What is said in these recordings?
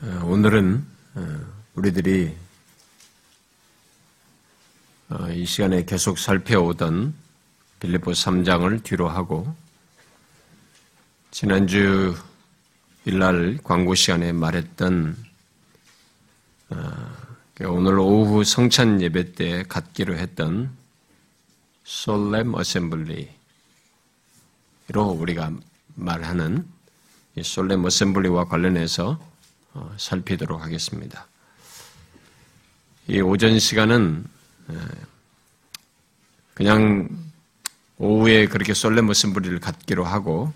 어, 오늘은 어, 우리들이 어, 이 시간에 계속 살펴오던 빌리포 3장을 뒤로 하고 지난주 일날 광고 시간에 말했던 오늘 오후 성찬 예배 때 갖기로 했던 솔렘 어셈블리로 우리가 말하는 solemn assembly와 관련해서 어, 살피도록 하겠습니다. 이 오전 시간은 그냥 오후에 그렇게 solemn assembly를 갖기로 하고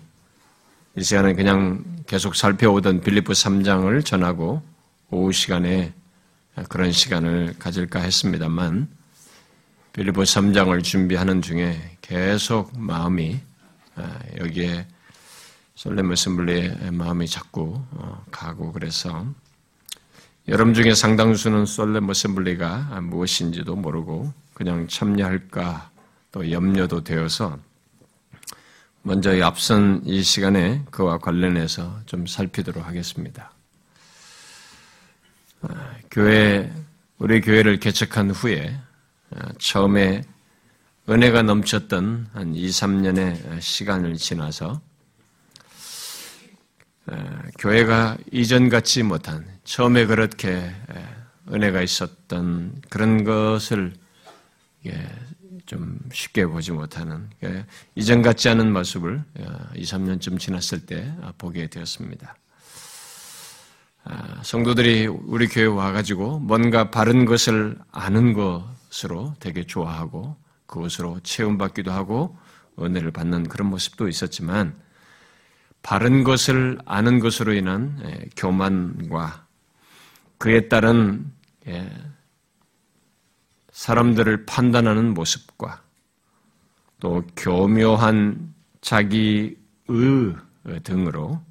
이 시간은 그냥 계속 살펴오던 빌립보 3장을 전하고 오후 시간에 그런 시간을 가질까 했습니다만 빌립보 3장을 준비하는 중에 계속 마음이 여기에 솔렘 어셈블리의 마음이 자꾸 어, 가고 그래서 여러분 중에 상당수는 솔렘 어셈블리가 무엇인지도 모르고 그냥 참여할까 또 염려도 되어서 먼저 앞선 이 시간에 그와 관련해서 좀 살피도록 하겠습니다. 아, 교회 우리 교회를 개척한 후에 아, 처음에 은혜가 넘쳤던 한 2, 3년의 시간을 지나서 교회가 이전 같지 못한 처음에 그렇게 은혜가 있었던 그런 것을 좀 쉽게 보지 못하는 이전 같지 않은 모습을 2, 3년쯤 지났을 때 보게 되었습니다. 아, 성도들이 우리 교회 와가지고 뭔가 바른 것을 아는 것으로 되게 좋아하고 그것으로 체험받기도 하고 은혜를 받는 그런 모습도 있었지만 바른 것을 아는 것으로 인한 예, 교만과 그에 따른 예, 사람들을 판단하는 모습과 또 교묘한 자기의 등으로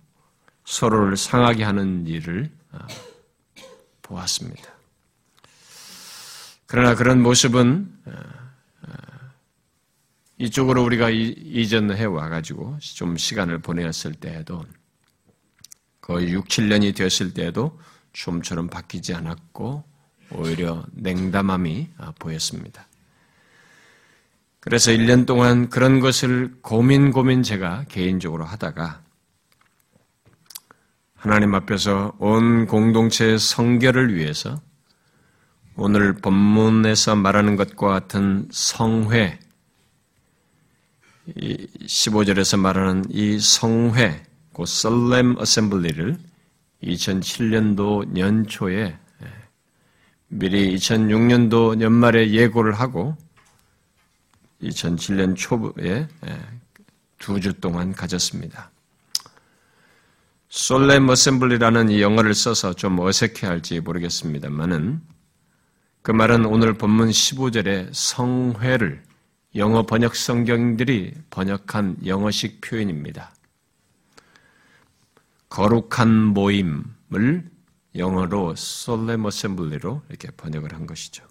서로를 상하게 하는 일을 어, 보았습니다. 그러나 그런 모습은 어, 이쪽으로 우리가 이전해 와가지고 좀 시간을 보내었을 때에도 거의 6, 7년이 되었을 때에도 좀처럼 바뀌지 않았고 오히려 냉담함이 아, 보였습니다. 그래서 1년 동안 그런 것을 고민 고민 제가 개인적으로 하다가 하나님 앞에서 온 공동체의 성결을 위해서 오늘 본문에서 말하는 것과 같은 성회, 15절에서 말하는 이 성회, 그 썰렘 어셈블리를 2007년도 년초에 예, 미리 2006년도 연말에 예고를 하고 2007년 초에 예, 두주 동안 가졌습니다. 솔렘 어셈블리라는 이 영어를 써서 좀 어색해 할지 모르겠습니다만은 그 말은 오늘 본문 15절에 성회를 영어 번역 성경들이 번역한 영어식 표현입니다. 거룩한 모임을 영어로 solemn assembly로 이렇게 번역을 한 것이죠.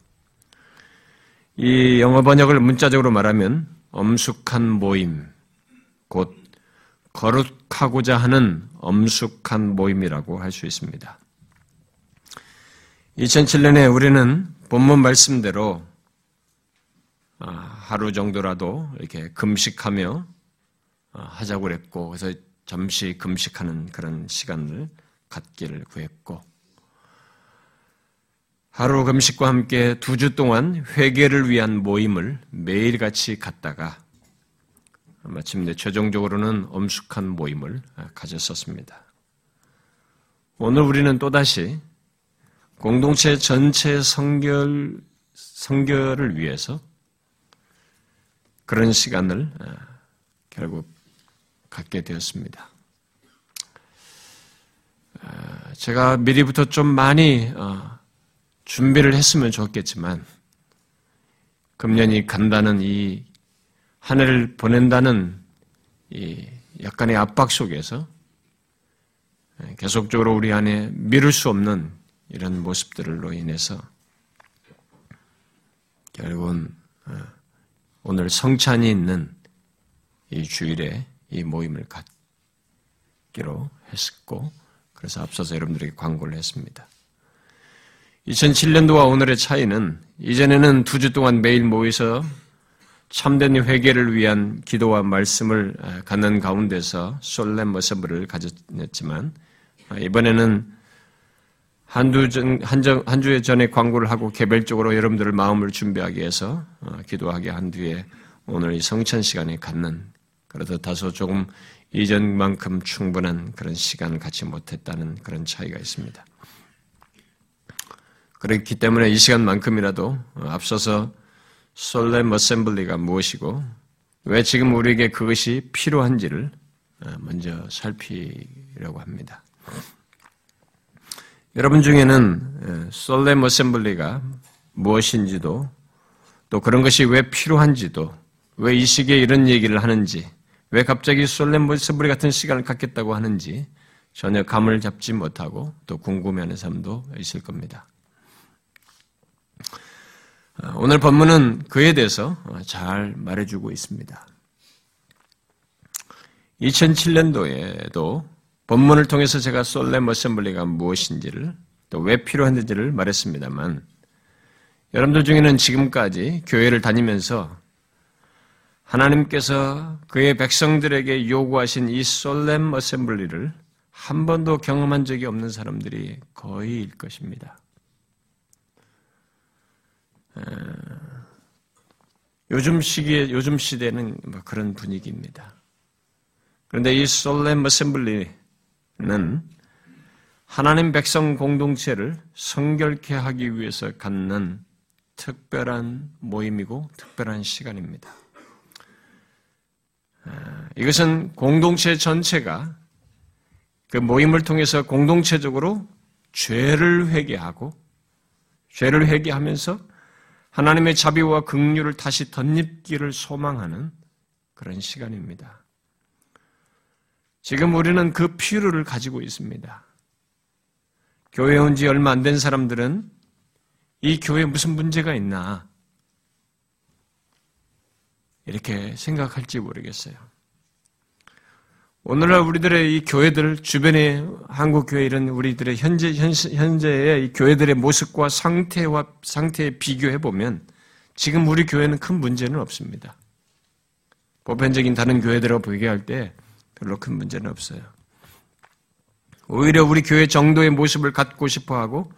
이 영어 번역을 문자적으로 말하면 엄숙한 모임, 곧 거룩하고자 하는 엄숙한 모임이라고 할 수 있습니다. 2007년에 우리는 본문 말씀대로 아, 하루 정도라도 이렇게 금식하며 어, 하자고 그랬고 그래서 잠시 금식하는 그런 시간을 갖기를 구했고 하루 금식과 함께 두 주 동안 회개를 위한 모임을 매일같이 갖다가 마침내 최종적으로는 엄숙한 모임을 아, 가졌었습니다. 오늘 우리는 또다시 공동체 전체 성결, 성결을 위해서 그런 시간을 어, 결국 갖게 되었습니다. 어, 제가 미리부터 좀 많이 어, 준비를 했으면 좋겠지만 금년이 간다는 이 한 해를 보낸다는 이 약간의 압박 속에서 계속적으로 우리 안에 미룰 수 없는 이런 모습들로 인해서 결국은 오늘 성찬이 있는 이 주일에 이 모임을 갖기로 했었고 그래서 앞서서 여러분들에게 광고를 했습니다. 2007년도와 오늘의 차이는 이전에는 두 주 동안 매일 모여서 참된 회개를 위한 기도와 말씀을 갖는 가운데서 솔렘 머셈블을 가졌지만 이번에는 한두 전, 한, 한 주에 전에 광고를 하고 개별적으로 여러분들을 마음을 준비하기 위해서 어, 기도하게 한 뒤에 오늘 이 성찬 시간에 갖는 그래도 다소 조금 이전만큼 충분한 그런 시간을 갖지 못했다는 그런 차이가 있습니다. 그렇기 때문에 이 시간만큼이라도 앞서서 solemn assembly가 무엇이고 왜 지금 우리에게 그것이 필요한지를 어, 먼저 살피려고 합니다. 여러분 중에는 solemn assembly가 무엇인지도 또 그런 것이 왜 필요한지도 왜 이 시기에 이런 얘기를 하는지 왜 갑자기 solemn assembly 같은 시간을 갖겠다고 하는지 전혀 감을 잡지 못하고 또 궁금해하는 사람도 있을 겁니다. 어, 오늘 본문은 그에 대해서 잘 말해주고 있습니다. 2007년도에도 본문을 통해서 제가 솔렘 어셈블리가 무엇인지를 또 왜 필요한지를 말했습니다만 여러분들 중에는 지금까지 교회를 다니면서 하나님께서 그의 백성들에게 요구하신 이 솔렘 어셈블리를 한 번도 경험한 적이 없는 사람들이 거의일 것입니다. 요즘 시기에 요즘 시대는 뭐 그런 분위기입니다. 그런데 이 솔렘 어셈블리 는 하나님 백성 공동체를 성결케 하기 위해서 갖는 특별한 모임이고 특별한 시간입니다. 이것은 공동체 전체가 그 모임을 통해서 공동체적으로 죄를 회개하고 죄를 회개하면서 하나님의 자비와 긍휼을 다시 덧입기를 소망하는 그런 시간입니다. 지금 우리는 그 필요를 가지고 있습니다. 교회 온 지 얼마 안 된 사람들은 이 교회에 무슨 문제가 있나 이렇게 생각할지 모르겠어요. 오늘날 우리들의 이 교회들 주변의 한국 교회 이런 우리들의 현재 현재의 이 교회들의 모습과 상태와 상태에 비교해 보면 지금 우리 교회는 큰 문제는 없습니다. 보편적인 다른 교회들하고 비교할 때 별로 큰 문제는 없어요. 오히려 우리 교회 정도의 모습을 갖고 싶어 하고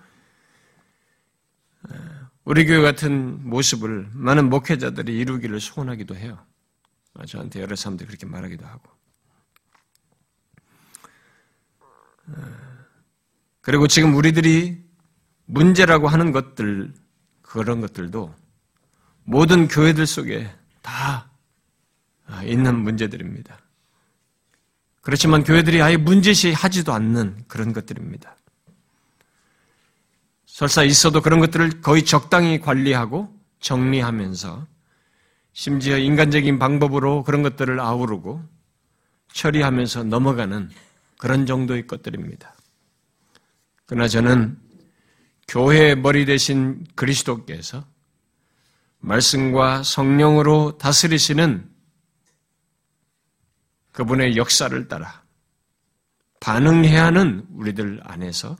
우리 교회 같은 모습을 많은 목회자들이 이루기를 소원하기도 해요. 저한테 여러 사람들이 그렇게 말하기도 하고. 그리고 지금 우리들이 문제라고 하는 것들, 그런 것들도 모든 교회들 속에 다 있는 문제들입니다. 그렇지만 교회들이 아예 문제시 하지도 않는 그런 것들입니다. 설사 있어도 그런 것들을 거의 적당히 관리하고 정리하면서 심지어 인간적인 방법으로 그런 것들을 아우르고 처리하면서 넘어가는 그런 정도의 것들입니다. 그러나 저는 교회의 머리 대신 그리스도께서 말씀과 성령으로 다스리시는 그분의 역사를 따라 반응해야 하는 우리들 안에서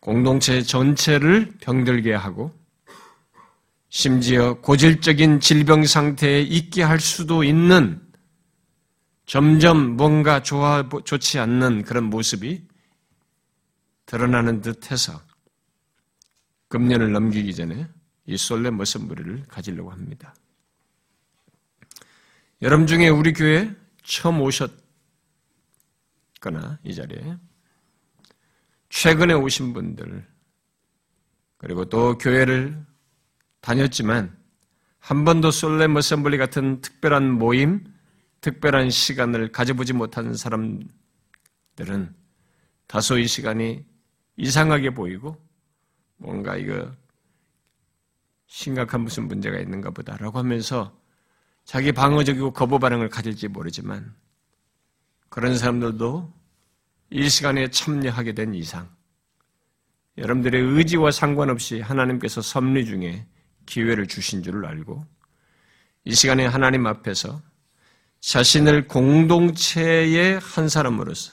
공동체 전체를 병들게 하고 심지어 고질적인 질병 상태에 있게 할 수도 있는 점점 뭔가 좋아, 좋지 않는 그런 모습이 드러나는 듯 해서 금년을 넘기기 전에 이 솔레 머슴부리를 가지려고 합니다. 여러분 중에 우리 교회 처음 오셨거나 이 자리에 최근에 오신 분들 그리고 또 교회를 다녔지만 한 번도 솔레 머슴블리 같은 특별한 모임 특별한 시간을 가져보지 못하는 사람들은 다소 이 시간이 이상하게 보이고 뭔가 이거 심각한 무슨 문제가 있는가 보다라고 하면서 자기 방어적이고 거부 반응을 가질지 모르지만 그런 사람들도 이 시간에 참여하게 된 이상 여러분들의 의지와 상관없이 하나님께서 섭리 중에 기회를 주신 줄을 알고 이 시간에 하나님 앞에서 자신을 공동체의 한 사람으로서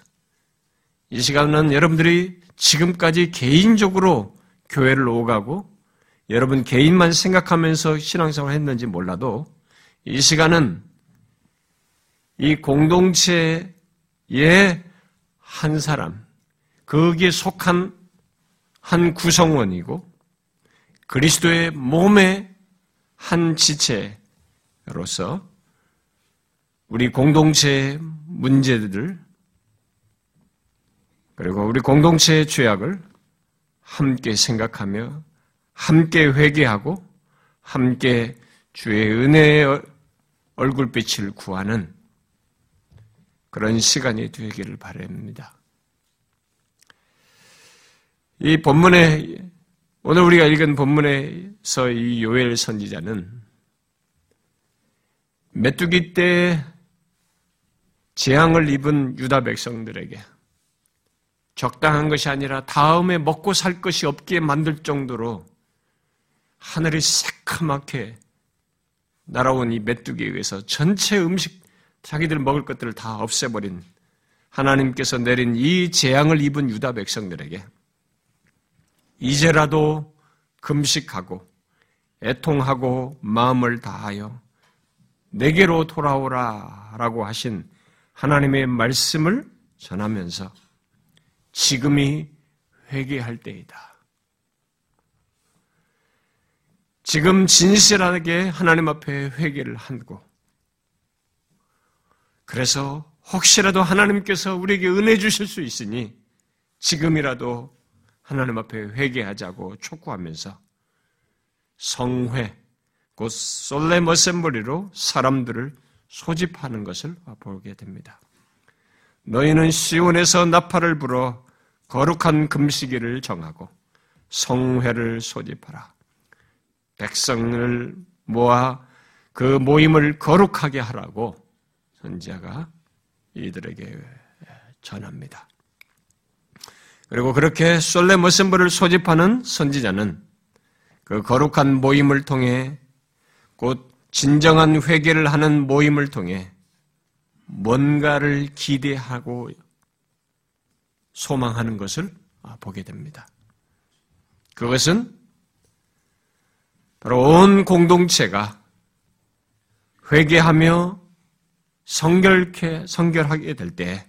이 시간은 여러분들이 지금까지 개인적으로 교회를 오가고 여러분 개인만 생각하면서 신앙생활을 했는지 몰라도 이 시간은 이 공동체의 한 사람, 거기에 속한 한 구성원이고 그리스도의 몸의 한 지체로서 우리 공동체의 문제들 그리고 우리 공동체의 죄악을 함께 생각하며 함께 회개하고 함께 주의 은혜의 얼굴빛을 구하는 그런 시간이 되기를 바랍니다. 이 본문에 오늘 우리가 읽은 본문에서 이 요엘 선지자는 메뚜기 때 재앙을 입은 유다 백성들에게 적당한 것이 아니라 다음에 먹고 살 것이 없게 만들 정도로 하늘이 새카맣게 날아온 이 메뚜기에 의해서 전체 음식, 자기들 먹을 것들을 다 없애버린 하나님께서 내린 이 재앙을 입은 유다 백성들에게 이제라도 금식하고 애통하고 마음을 다하여 내게로 돌아오라 라고 하신 하나님의 말씀을 전하면서 지금이 회개할 때이다. 지금 진실하게 하나님 앞에 회개를 하고 그래서 혹시라도 하나님께서 우리에게 은혜 주실 수 있으니 지금이라도 하나님 앞에 회개하자고 촉구하면서 성회, 곧 솔렘 어셈블리로 사람들을 소집하는 것을 보게 됩니다. 너희는 시온에서 나팔을 불어 거룩한 금식일을 정하고 성회를 소집하라. 백성을 모아 그 모임을 거룩하게 하라고 선지자가 이들에게 전합니다. 그리고 그렇게 솔레 머셈버를 소집하는 선지자는 그 거룩한 모임을 통해 곧 진정한 회개를 하는 모임을 통해 뭔가를 기대하고 소망하는 것을 보게 됩니다. 그것은 바로 온 공동체가 회개하며 성결케 성결하게 될 때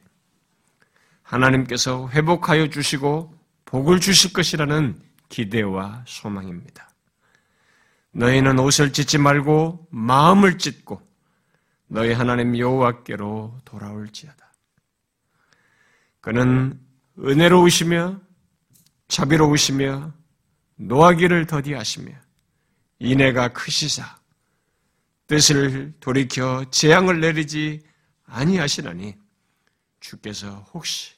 하나님께서 회복하여 주시고 복을 주실 것이라는 기대와 소망입니다. 너희는 옷을 찢지 말고 마음을 찢고 너희 하나님 여호와께로 돌아올지어다. 그는 은혜로우시며 자비로우시며 노하기를 더디하시며 인애가 크시사 뜻을 돌이켜 재앙을 내리지 아니하시나니 주께서 혹시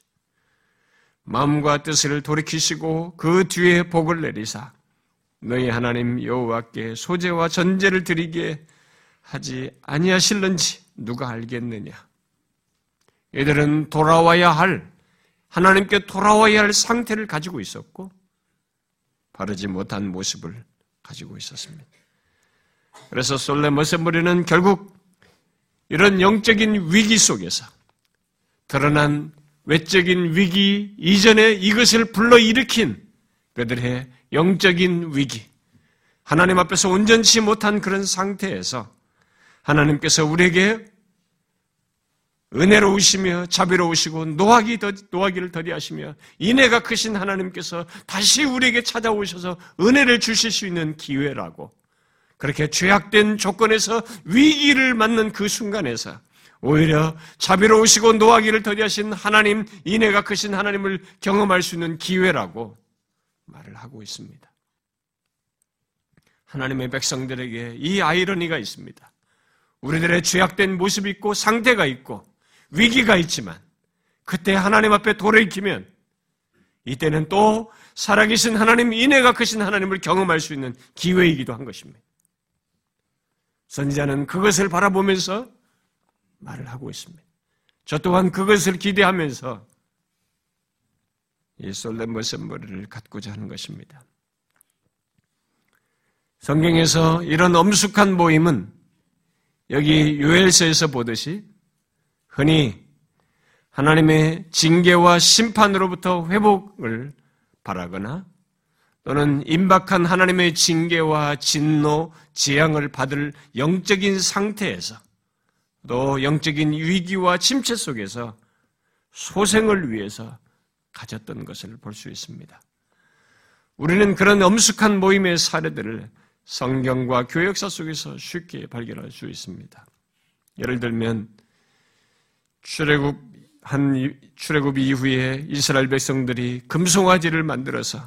마음과 뜻을 돌이키시고 그 뒤에 복을 내리사 너희 하나님 여호와께 소재와 전제를 드리게 하지 아니하실는지 누가 알겠느냐? 이들은 돌아와야 할 하나님께 돌아와야 할 상태를 가지고 있었고 바르지 못한 모습을 가지고 있었습니다. 그래서 솔레 어셈블리는 결국 이런 영적인 위기 속에서 드러난 외적인 위기 이전에 이것을 불러일으킨 그들의 영적인 위기, 하나님 앞에서 온전치 못한 그런 상태에서 하나님께서 우리에게 은혜로우시며 자비로우시고 노하기 더, 노하기를 더디하시며 인애가 크신 하나님께서 다시 우리에게 찾아오셔서 은혜를 주실 수 있는 기회라고 그렇게 죄악된 조건에서 위기를 맞는 그 순간에서 오히려 자비로우시고 노하기를 더디하신 하나님, 인애가 크신 하나님을 경험할 수 있는 기회라고 말을 하고 있습니다. 하나님의 백성들에게 이 아이러니가 있습니다. 우리들의 죄악된 모습이 있고 상태가 있고 위기가 있지만 그때 하나님 앞에 돌이키면 이때는 또 살아계신 하나님, 인애가 크신 하나님을 경험할 수 있는 기회이기도 한 것입니다. 선지자는 그것을 바라보면서 말을 하고 있습니다. 저 또한 그것을 기대하면서 이 솔렘 머슴머리를 갖고자 하는 것입니다. 성경에서 이런 엄숙한 모임은 여기 요엘서에서 보듯이 흔히 하나님의 징계와 심판으로부터 회복을 바라거나 또는 임박한 하나님의 징계와 진노, 재앙을 받을 영적인 상태에서 또 영적인 위기와 침체 속에서 소생을 위해서 가졌던 것을 볼 수 있습니다. 우리는 그런 엄숙한 모임의 사례들을 성경과 교역사 속에서 쉽게 발견할 수 있습니다. 예를 들면 출애굽 한 출애굽 이후에 이스라엘 백성들이 금송아지를 만들어서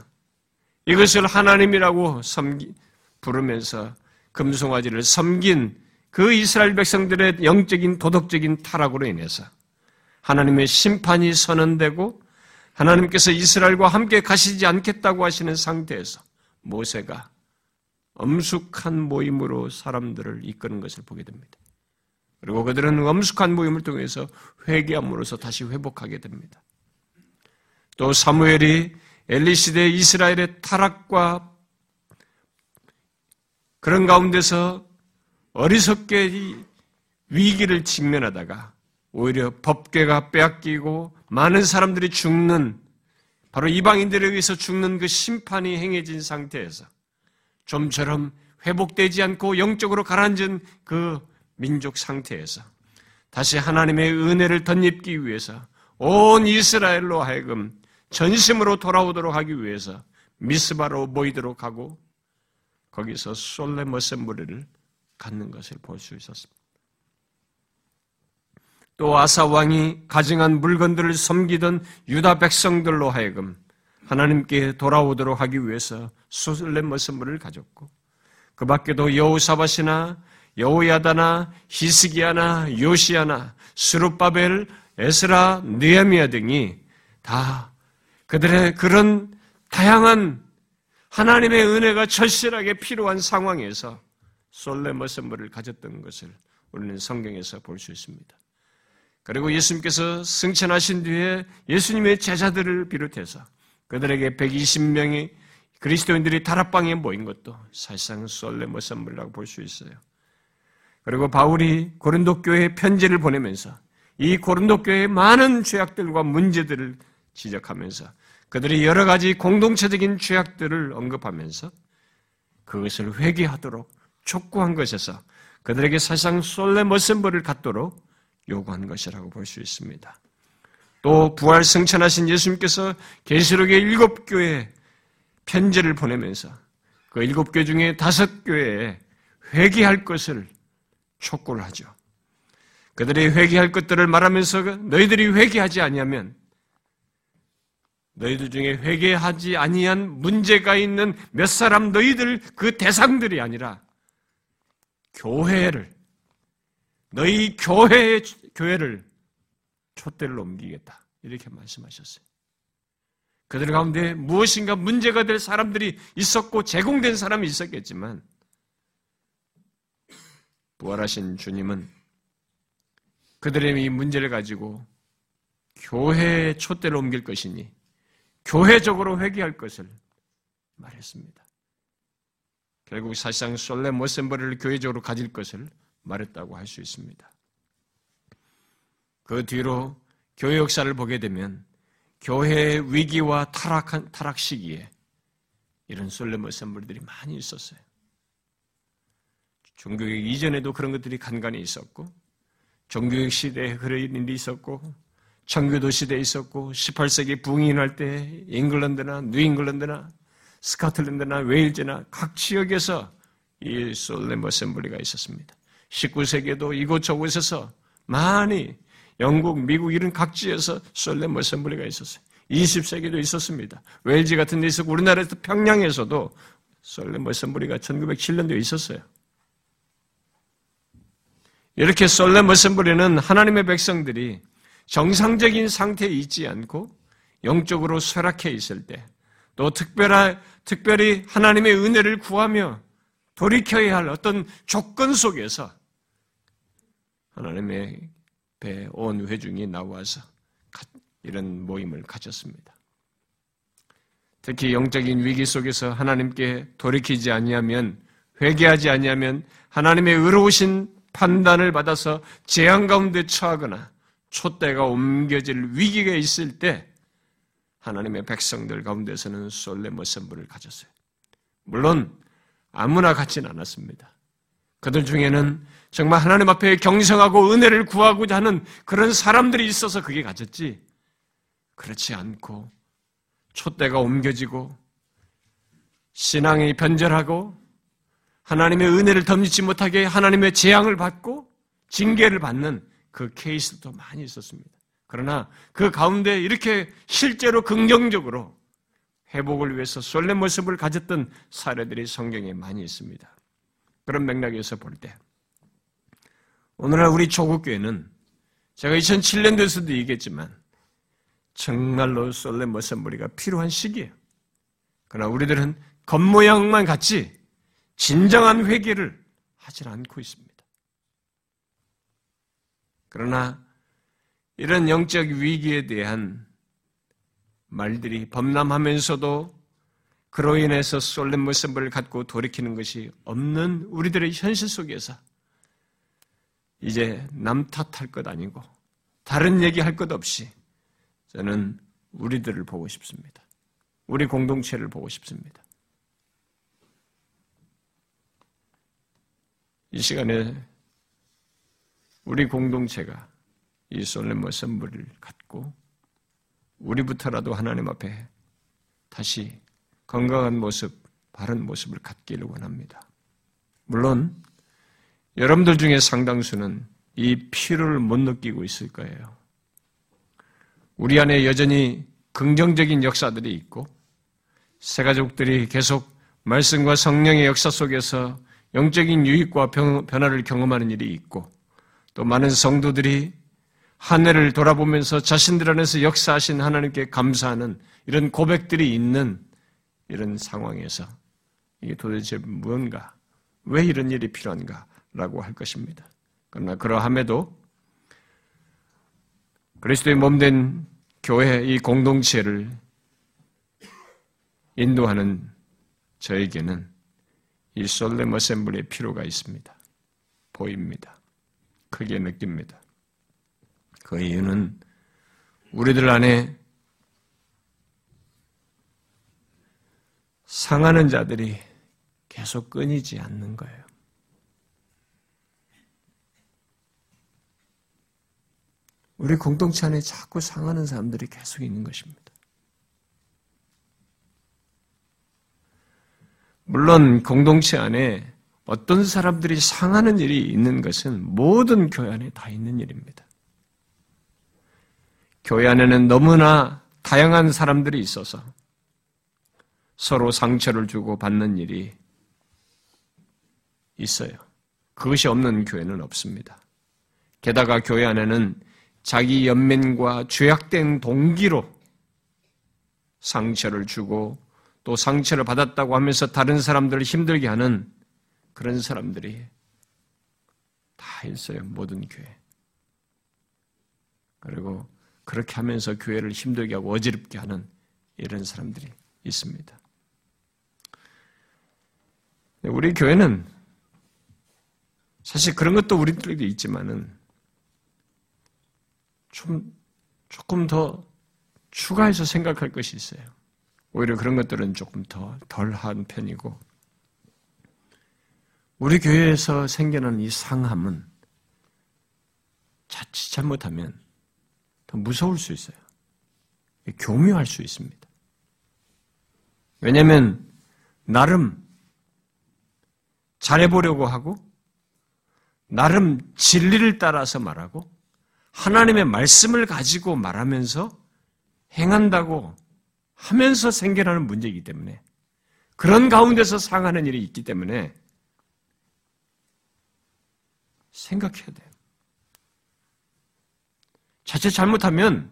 이것을 하나님이라고 섬기, 부르면서 금송아지를 섬긴 그 이스라엘 백성들의 영적인 도덕적인 타락으로 인해서 하나님의 심판이 선언되고 하나님께서 이스라엘과 함께 가시지 않겠다고 하시는 상태에서 모세가 엄숙한 모임으로 사람들을 이끄는 것을 보게 됩니다. 그리고 그들은 엄숙한 모임을 통해서 회개함으로써 다시 회복하게 됩니다. 또 사무엘이 엘리 시대 이스라엘의 타락과 그런 가운데서 어리석게 위기를 직면하다가 오히려 법궤가 빼앗기고 많은 사람들이 죽는 바로 이방인들에 의해서 죽는 그 심판이 행해진 상태에서 좀처럼 회복되지 않고 영적으로 가라앉은 그 민족 상태에서 다시 하나님의 은혜를 덧입기 위해서 온 이스라엘로 하여금 전심으로 돌아오도록 하기 위해서 미스바로 모이도록 하고 거기서 솔레 머셈브리를 갖는 것을 볼 수 있었습니다. 또 아사 왕이 가증한 물건들을 섬기던 유다 백성들로 하여금 하나님께 돌아오도록 하기 위해서 솔레 머셈브리를 가졌고 그 밖에도 여우사바시나 여호야다나 히스기야나 요시야나 스룹바벨 에스라 느헤미야 등이 다 그들의 그런 다양한 하나님의 은혜가 절실하게 필요한 상황에서 솔레머 선물을 가졌던 것을 우리는 성경에서 볼 수 있습니다. 그리고 예수님께서 승천하신 뒤에 예수님의 제자들을 비롯해서 그들에게 120명의 그리스도인들이 다락방에 모인 것도 사실상 솔레머 선물이라고 볼 수 있어요. 그리고 바울이 고린도 교회에 편지를 보내면서 이 고린도 교회의 많은 죄악들과 문제들을 지적하면서 그들이 여러 가지 공동체적인 죄악들을 언급하면서 그것을 회개하도록 촉구한 것에서 그들에게 사실상 솔레머셈벌을 갖도록 요구한 것이라고 볼 수 있습니다. 또 부활 승천하신 예수님께서 계시록의 일곱 교회 편지를 보내면서 그 일곱 교회 중에 다섯 교회에 회개할 것을 촉구를 하죠. 그들이 회개할 것들을 말하면서 너희들이 회개하지 아니하면 너희들 중에 회개하지 아니한 문제가 있는 몇 사람 너희들 그 대상들이 아니라 교회를 너희 교회의 교회를 촛대를 옮기겠다 이렇게 말씀하셨어요. 그들 가운데 무엇인가 문제가 될 사람들이 있었고 제공된 사람이 있었겠지만 부활하신 주님은 그들의 이 문제를 가지고 교회의 촛대를 옮길 것이니 교회적으로 회개할 것을 말했습니다. 결국 사실상 솔레 모셈버를 교회적으로 가질 것을 말했다고 할 수 있습니다. 그 뒤로 교회 역사를 보게 되면 교회의 위기와 타락한, 타락 시기에 이런 솔레 모셈버들이 많이 있었어요. 종교육 이전에도 그런 것들이 간간히 있었고, 종교육 시대에 그런 일이 있었고, 청교도 시대에 있었고, 18세기 부흥인할 때 잉글랜드나 뉴잉글랜드나 스카틀랜드나 웨일즈나 각 지역에서 이 solemn assembly가 있었습니다. 19세기에도 이곳저곳에서 많이 영국, 미국 이런 각지에서 solemn assembly가 있었어요. 20세기도 있었습니다. 웨일즈 같은 데 있었고 우리나라에서 평양에서도 solemn assembly가 1907년도에 있었어요. 이렇게 solemn assembly는 하나님의 백성들이 정상적인 상태에 있지 않고 영적으로 쇠락해 있을 때, 또 특별한, 특별히 하나님의 은혜를 구하며 돌이켜야 할 어떤 조건 속에서 하나님의 배온 회중이 나와서 이런 모임을 가졌습니다. 특히 영적인 위기 속에서 하나님께 돌이키지 아니하면 회개하지 아니하면 하나님의 의로우신 판단을 받아서 재앙 가운데 처하거나 촛대가 옮겨질 위기가 있을 때 하나님의 백성들 가운데서는 솔레모 선물을 가졌어요. 물론 아무나 갖진 않았습니다. 그들 중에는 정말 하나님 앞에 경성하고 은혜를 구하고자 하는 그런 사람들이 있어서 그게 가졌지. 그렇지 않고 촛대가 옮겨지고 신앙이 변절하고 하나님의 은혜를 덤지지 못하게 하나님의 재앙을 받고 징계를 받는 그 케이스도 많이 있었습니다. 그러나 그 가운데 이렇게 실제로 긍정적으로 회복을 위해서 솔렘 모습을 가졌던 사례들이 성경에 많이 있습니다. 그런 맥락에서 볼 때, 오늘날 우리 조국교회는 제가 2007년도에서도 얘기했지만, 정말로 솔렘 모습머리가 필요한 시기예요. 그러나 우리들은 겉모양만 같지, 진정한 회개를 하질 않고 있습니다. 그러나 이런 영적 위기에 대한 말들이 범람하면서도 그로 인해서 쏠린 모습을 갖고 돌이키는 것이 없는 우리들의 현실 속에서 이제 남 탓할 것 아니고 다른 얘기할 것 없이 저는 우리들을 보고 싶습니다. 우리 공동체를 보고 싶습니다. 시간에 우리 공동체가 이 솔레모 선물을 갖고 우리부터라도 하나님 앞에 다시 건강한 모습, 바른 모습을 갖기를 원합니다. 물론 여러분들 중에 상당수는 이 피로를 못 느끼고 있을 거예요. 우리 안에 여전히 긍정적인 역사들이 있고 새가족들이 계속 말씀과 성령의 역사 속에서 영적인 유익과 변화를 경험하는 일이 있고 또 많은 성도들이 한 해를 돌아보면서 자신들 안에서 역사하신 하나님께 감사하는 이런 고백들이 있는 이런 상황에서 이게 도대체 무언가, 왜 이런 일이 필요한가라고 할 것입니다. 그러나 그러함에도 그리스도의 몸된 교회 이 공동체를 인도하는 저에게는 이 솔렘 어셈블의 필요가 있습니다. 보입니다. 크게 느낍니다. 그 이유는 우리들 안에 상하는 자들이 계속 끊이지 않는 거예요. 우리 공동체 안에 자꾸 상하는 사람들이 계속 있는 것입니다. 물론 공동체 안에 어떤 사람들이 상하는 일이 있는 것은 모든 교회 안에 다 있는 일입니다. 교회 안에는 너무나 다양한 사람들이 있어서 서로 상처를 주고 받는 일이 있어요. 그것이 없는 교회는 없습니다. 게다가 교회 안에는 자기 연민과 죄악된 동기로 상처를 주고 또 상처를 받았다고 하면서 다른 사람들을 힘들게 하는 그런 사람들이 다 있어요. 모든 교회. 그리고 그렇게 하면서 교회를 힘들게 하고 어지럽게 하는 이런 사람들이 있습니다. 우리 교회는 사실 그런 것도 우리들에게 있지만은 좀 조금 더 추가해서 생각할 것이 있어요. 오히려 그런 것들은 조금 더 덜한 편이고 우리 교회에서 생겨나는 이 상함은 자칫 잘못하면 더 무서울 수 있어요. 교묘할 수 있습니다. 왜냐하면 나름 잘해보려고 하고 나름 진리를 따라서 말하고 하나님의 말씀을 가지고 말하면서 행한다고 하면서 생겨나는 문제이기 때문에 그런 가운데서 상하는 일이 있기 때문에 생각해야 돼요. 자칫 잘못하면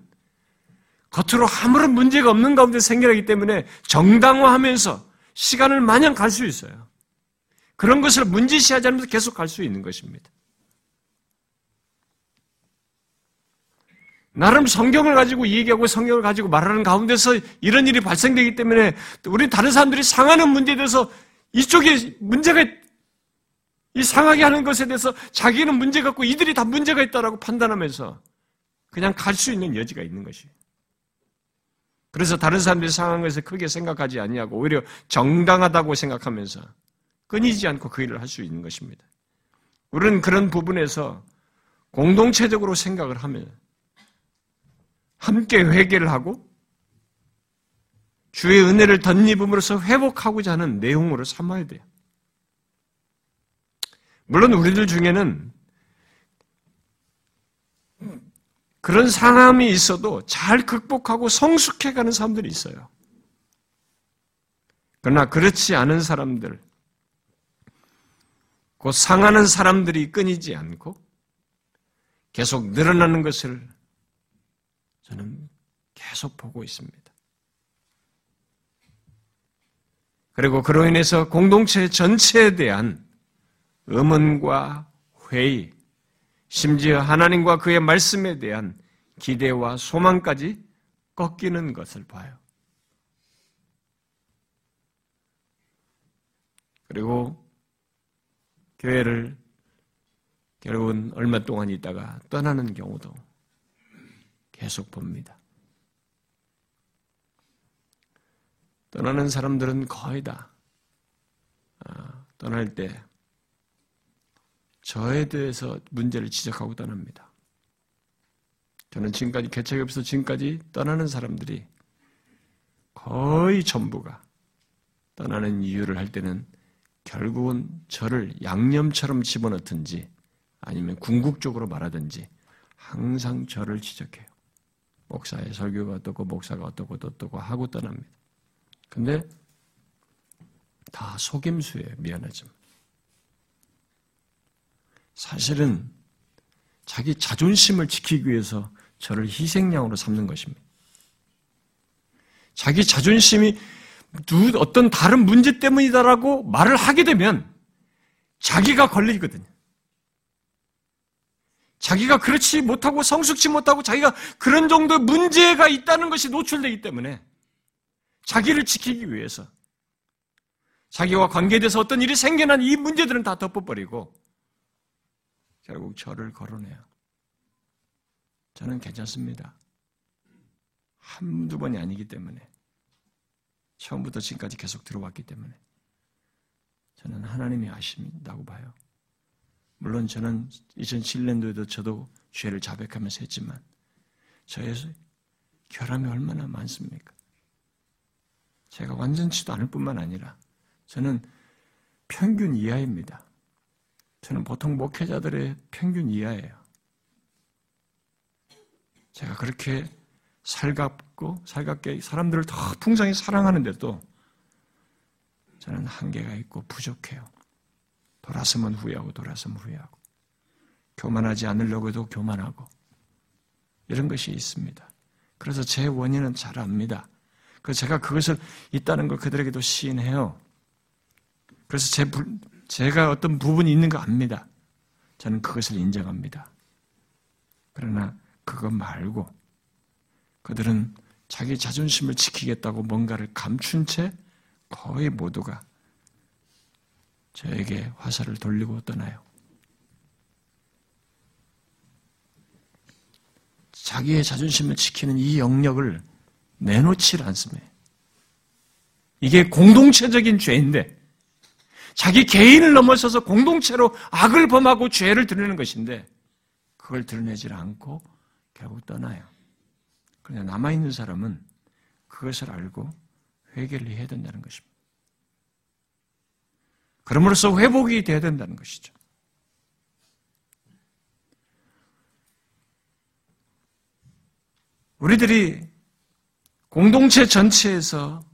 겉으로 아무런 문제가 없는 가운데 생겨나기 때문에 정당화하면서 시간을 마냥 갈 수 있어요. 그런 것을 문제시하지 않으면서 계속 갈 수 있는 것입니다. 나름 성경을 가지고 얘기하고 성경을 가지고 말하는 가운데서 이런 일이 발생되기 때문에 우리 다른 사람들이 상하는 문제에 대해서 이쪽에 문제가 이 상하게 하는 것에 대해서 자기는 문제가 없고 이들이 다 문제가 있다라고 판단하면서 그냥 갈 수 있는 여지가 있는 것이. 그래서 다른 사람들이 상한 것을 크게 생각하지 아니하고 오히려 정당하다고 생각하면서 끊이지 않고 그 일을 할 수 있는 것입니다. 우리는 그런 부분에서 공동체적으로 생각을 하면 함께 회개를 하고 주의 은혜를 덧입음으로써 회복하고자 하는 내용으로 삼아야 돼요. 물론 우리들 중에는 그런 상함이 있어도 잘 극복하고 성숙해가는 사람들이 있어요. 그러나 그렇지 않은 사람들, 곧 상하는 사람들이 끊이지 않고 계속 늘어나는 것을 저는 계속 보고 있습니다. 그리고 그로 인해서 공동체 전체에 대한 음원과 회의, 심지어 하나님과 그의 말씀에 대한 기대와 소망까지 꺾이는 것을 봐요. 그리고 교회를 결국은 얼마 동안 있다가 떠나는 경우도 계속 봅니다. 떠나는 사람들은 거의 다 아, 떠날 때 저에 대해서 문제를 지적하고 떠납니다. 저는 지금까지 개척이 없어 지금까지 떠나는 사람들이 거의 전부가 떠나는 이유를 할 때는 결국은 저를 양념처럼 집어넣든지 아니면 궁극적으로 말하든지 항상 저를 지적해요. 목사의 설교가 어떻고 목사가 어떻고 어떻고 하고 떠납니다. 근데 다 속임수에 미안하지만 사실은 자기 자존심을 지키기 위해서 저를 희생양으로 삼는 것입니다. 자기 자존심이 어떤 다른 문제 때문이다라고 말을 하게 되면 자기가 걸리거든요. 자기가 그렇지 못하고 성숙치 못하고 자기가 그런 정도의 문제가 있다는 것이 노출되기 때문에 자기를 지키기 위해서 자기와 관계돼서 어떤 일이 생겨난 이 문제들은 다 덮어버리고 결국 저를 거론해요. 저는 괜찮습니다. 한두 번이 아니기 때문에 처음부터 지금까지 계속 들어왔기 때문에 저는 하나님이 아신다고 봐요. 물론 저는 2007년도에도 저도 죄를 자백하면서 했지만 저의 결함이 얼마나 많습니까? 제가 완전치도 않을 뿐만 아니라 저는 평균 이하입니다. 저는 보통 목회자들의 평균 이하예요. 제가 그렇게 살갑고 살갑게 사람들을 더 풍성히 사랑하는데도 저는 한계가 있고 부족해요. 돌아서면 후회하고 돌아서면 후회하고 교만하지 않으려고 해도 교만하고 이런 것이 있습니다. 그래서 제 원인은 잘 압니다. 그래서 제가 그것을 있다는 걸 그들에게도 시인해요. 그래서 제, 제가 어떤 부분이 있는 거 압니다. 저는 그것을 인정합니다. 그러나 그것 말고 그들은 자기 자존심을 지키겠다고 뭔가를 감춘 채 거의 모두가 저에게 화살을 돌리고 떠나요. 자기의 자존심을 지키는 이 영역을 내놓질 않습니다. 이게 공동체적인 죄인데 자기 개인을 넘어서서 공동체로 악을 범하고 죄를 드러내는 것인데 그걸 드러내질 않고 결국 떠나요. 그러나 남아있는 사람은 그것을 알고 회개를 해야 된다는 것입니다. 그럼으로써 회복이 돼야 된다는 것이죠. 우리들이 공동체 전체에서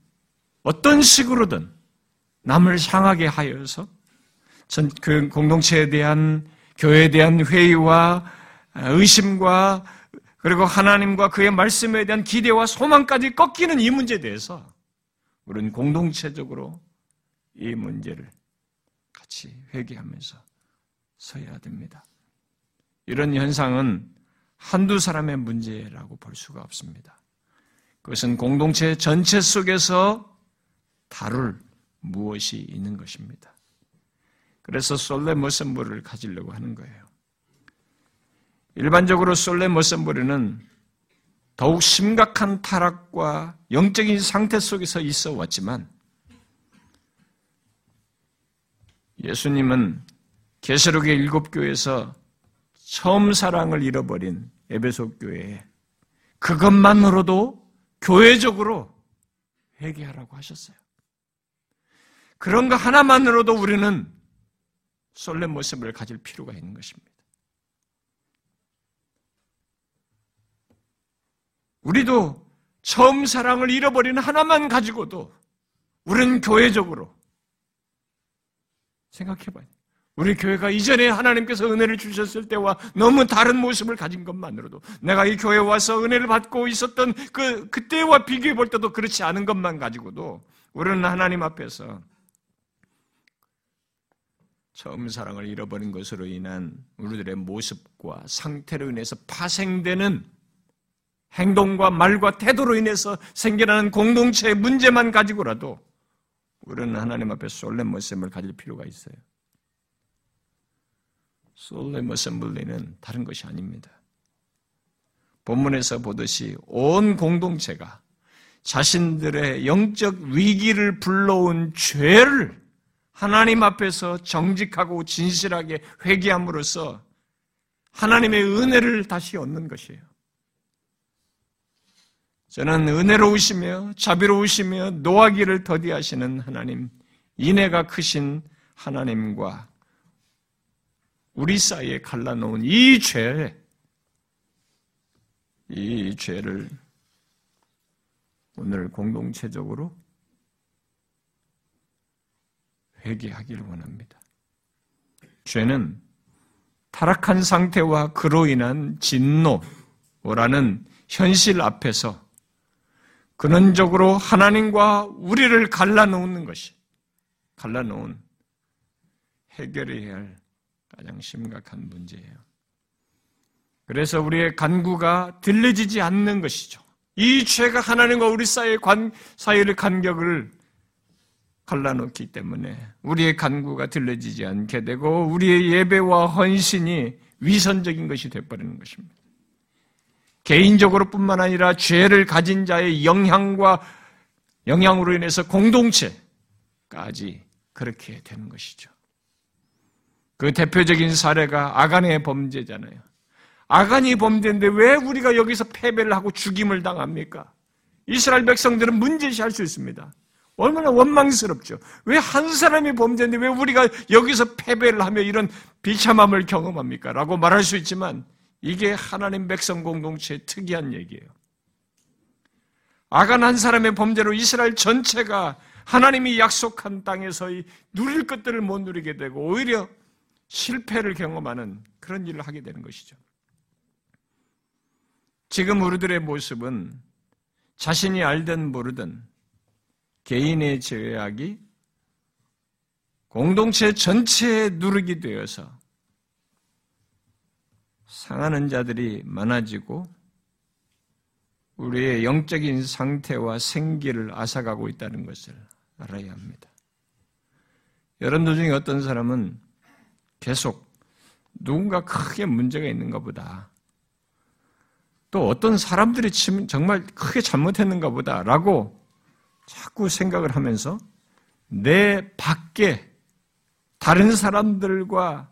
어떤 식으로든 남을 향하게 하여서 전, 그 공동체에 대한 교회에 대한 회의와 의심과 그리고 하나님과 그의 말씀에 대한 기대와 소망까지 꺾이는 이 문제에 대해서 우리는 공동체적으로 이 문제를 같이 회개하면서 서야 됩니다. 이런 현상은 한두 사람의 문제라고 볼 수가 없습니다. 그것은 공동체 전체 속에서 다룰 무엇이 있는 것입니다. 그래서 솔레 머센부를 가지려고 하는 거예요. 일반적으로 솔렘 머셈버리는 더욱 심각한 타락과 영적인 상태 속에서 있어 왔지만 예수님은 계시록의 일곱 교회에서 처음 사랑을 잃어버린 에베소 교회에 그것만으로도 교회적으로 회개하라고 하셨어요. 그런 거 하나만으로도 우리는 솔렘 모습을 가질 필요가 있는 것입니다. 우리도 처음 사랑을 잃어버린 하나만 가지고도 우리는 교회적으로 생각해 봐요. 우리 교회가 이전에 하나님께서 은혜를 주셨을 때와 너무 다른 모습을 가진 것만으로도 내가 이 교회에 와서 은혜를 받고 있었던 그 그때와 비교해 볼 때도 그렇지 않은 것만 가지고도 우리는 하나님 앞에서 처음 사랑을 잃어버린 것으로 인한 우리들의 모습과 상태로 인해서 파생되는 행동과 말과 태도로 인해서 생겨나는 공동체의 문제만 가지고라도 우리는 하나님 앞에 솔렘 모습을 가질 필요가 있어요. 솔렘 어셈블리는 다른 것이 아닙니다. 본문에서 보듯이 온 공동체가 자신들의 영적 위기를 불러온 죄를 하나님 앞에서 정직하고 진실하게 회개함으로써 하나님의 은혜를 다시 얻는 것이에요. 저는 은혜로우시며 자비로우시며 노하기를 더디하시는 하나님, 인애가 크신 하나님과 우리 사이에 갈라놓은 이 죄, 이 죄를 오늘 공동체적으로 회개하기를 원합니다. 죄는 타락한 상태와 그로 인한 진노라는 현실 앞에서 근원적으로 하나님과 우리를 갈라놓는 것이 갈라놓은 해결해야 할 가장 심각한 문제예요. 그래서 우리의 간구가 들려지지 않는 것이죠. 이 죄가 하나님과 우리 사이의 관, 사이의 간격을 갈라놓기 때문에 우리의 간구가 들려지지 않게 되고 우리의 예배와 헌신이 위선적인 것이 되어버리는 것입니다. 개인적으로 뿐만 아니라 죄를 가진 자의 영향과 영향으로 인해서 공동체까지 그렇게 되는 것이죠. 그 대표적인 사례가 아간의 범죄잖아요. 아간이 범죄인데 왜 우리가 여기서 패배를 하고 죽임을 당합니까? 이스라엘 백성들은 문제시할 수 있습니다. 얼마나 원망스럽죠. 왜 한 사람이 범죄인데 왜 우리가 여기서 패배를 하며 이런 비참함을 경험합니까? 라고 말할 수 있지만 이게 하나님 백성 공동체의 특이한 얘기예요. 아간 한 사람의 범죄로 이스라엘 전체가 하나님이 약속한 땅에서의 누릴 것들을 못 누리게 되고 오히려 실패를 경험하는 그런 일을 하게 되는 것이죠. 지금 우리들의 모습은 자신이 알든 모르든 개인의 제약이 공동체 전체에 누르게 되어서 상하는 자들이 많아지고 우리의 영적인 상태와 생기를 앗아가고 있다는 것을 알아야 합니다. 여러분들 중에 어떤 사람은 계속 누군가 크게 문제가 있는가 보다. 또 어떤 사람들이 정말 크게 잘못했는가 보다라고 자꾸 생각을 하면서 내 밖에 다른 사람들과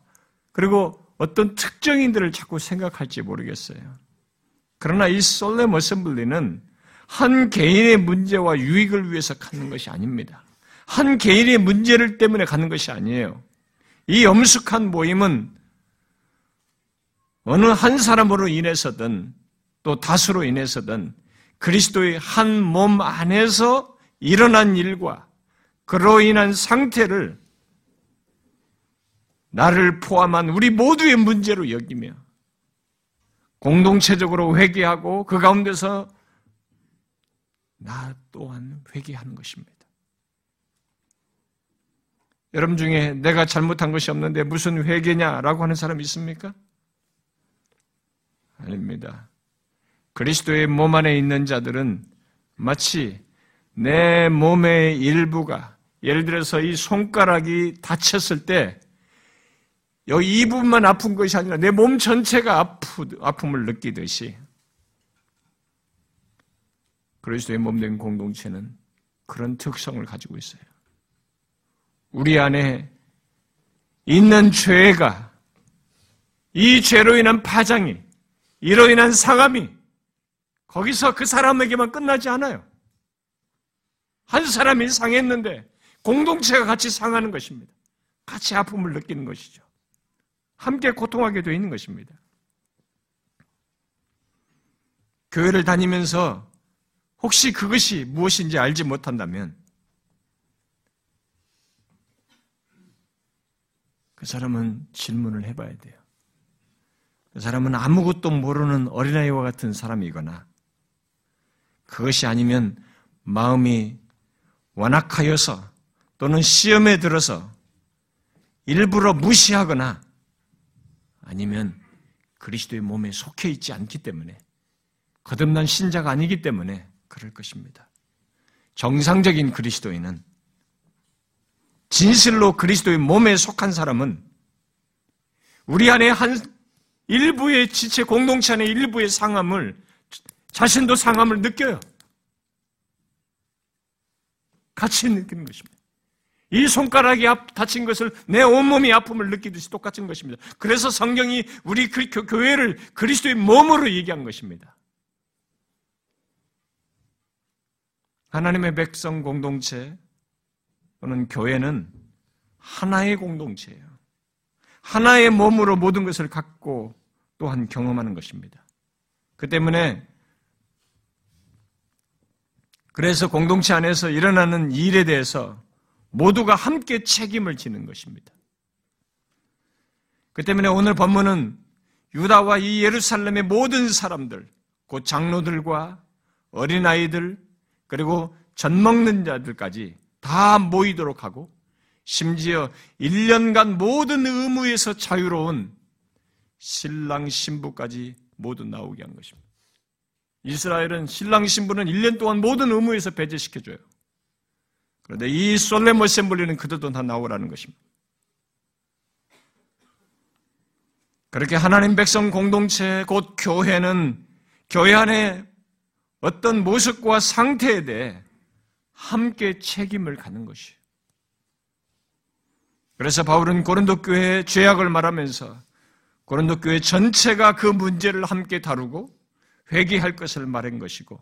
그리고 어떤 특정인들을 자꾸 생각할지 모르겠어요. 그러나 이 솔렘 어셈블리는 한 개인의 문제와 유익을 위해서 갖는 것이 아닙니다. 한 개인의 문제를 때문에 갖는 것이 아니에요. 이 엄숙한 모임은 어느 한 사람으로 인해서든 또 다수로 인해서든 그리스도의 한 몸 안에서 일어난 일과 그로 인한 상태를 나를 포함한 우리 모두의 문제로 여기며 공동체적으로 회개하고 그 가운데서 나 또한 회개하는 것입니다. 여러분 중에 내가 잘못한 것이 없는데 무슨 회개냐라고 하는 사람 있습니까? 아닙니다. 그리스도의 몸 안에 있는 자들은 마치 내 몸의 일부가 예를 들어서 이 손가락이 다쳤을 때 여기 이 부분만 아픈 것이 아니라 내 몸 전체가 아프, 아픔을 느끼듯이 그리스도의 몸된 공동체는 그런 특성을 가지고 있어요. 우리 안에 있는 죄가 이 죄로 인한 파장이 이로 인한 상함이 거기서 그 사람에게만 끝나지 않아요. 한 사람이 상했는데 공동체가 같이 상하는 것입니다. 같이 아픔을 느끼는 것이죠. 함께 고통하게 되어 있는 것입니다. 교회를 다니면서 혹시 그것이 무엇인지 알지 못한다면 그 사람은 질문을 해봐야 돼요. 그 사람은 아무것도 모르는 어린아이와 같은 사람이거나 그것이 아니면 마음이 완악하여서 또는 시험에 들어서 일부러 무시하거나 아니면 그리스도의 몸에 속해 있지 않기 때문에 거듭난 신자가 아니기 때문에 그럴 것입니다. 정상적인 그리스도인은 진실로 그리스도의 몸에 속한 사람은 우리 안에 한 일부의 지체 공동체 안의 일부의 상함을 자신도 상함을 느껴요. 같이 느끼는 것입니다. 이 손가락이 다친 것을 내 온몸이 아픔을 느끼듯이 똑같은 것입니다. 그래서 성경이 우리 그 교회를 그리스도의 몸으로 얘기한 것입니다. 하나님의 백성 공동체 또는 교회는 하나의 공동체예요. 하나의 몸으로 모든 것을 갖고 또한 경험하는 것입니다. 그 때문에 그래서 공동체 안에서 일어나는 일에 대해서 모두가 함께 책임을 지는 것입니다. 그 때문에 오늘 본문은 유다와 이 예루살렘의 모든 사람들, 곧 장로들과 어린아이들, 그리고 젖 먹는 자들까지 다 모이도록 하고, 심지어 1년간 모든 의무에서 자유로운 신랑 신부까지 모두 나오게 한 것입니다. 이스라엘은 신랑 신부는 1년 동안 모든 의무에서 배제시켜줘요. 그런데 이 솔레모 셈블리는 그들도 다 나오라는 것입니다. 그렇게 하나님 백성 공동체 곧 교회는 교회 안에 어떤 모습과 상태에 대해 함께 책임을 갖는 것이에요. 그래서 바울은 고린도 교회의 죄악을 말하면서 고린도 교회 전체가 그 문제를 함께 다루고 회개할 것을 말한 것이고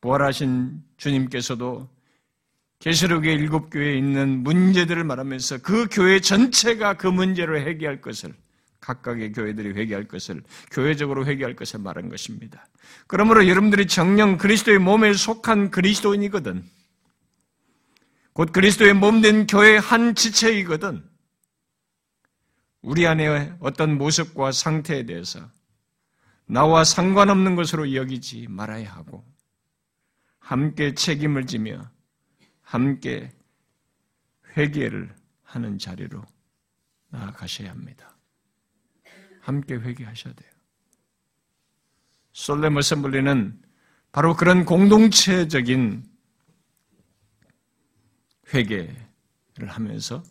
부활하신 주님께서도 계시록의 일곱 교회에 있는 문제들을 말하면서 그 교회 전체가 그 문제를 회개할 것을 각각의 교회들이 회개할 것을 교회적으로 회개할 것을 말한 것입니다. 그러므로 여러분들이 정령 그리스도의 몸에 속한 그리스도인이거든. 곧 그리스도의 몸 된 교회의 한 지체이거든. 우리 안에 어떤 모습과 상태에 대해서 나와 상관없는 것으로 여기지 말아야 하고 함께 책임을 지며 함께 회개를 하는 자리로 나아가셔야 합니다. 함께 회개하셔야 돼요. 솔레 머셈블리는 바로 그런 공동체적인 회개를 하면서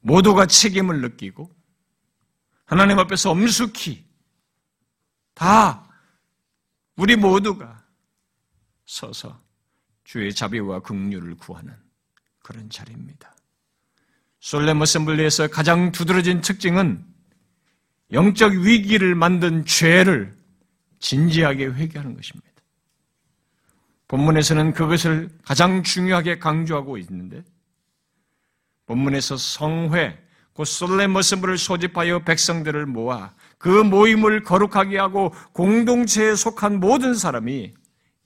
모두가 책임을 느끼고 하나님 앞에서 엄숙히 다 우리 모두가 서서 주의 자비와 긍휼을 구하는 그런 자리입니다. 솔레 머셈블리에서 가장 두드러진 특징은 영적 위기를 만든 죄를 진지하게 회개하는 것입니다. 본문에서는 그것을 가장 중요하게 강조하고 있는데 본문에서 성회, 곧 솔레 머셈블을 소집하여 백성들을 모아 그 모임을 거룩하게 하고 공동체에 속한 모든 사람이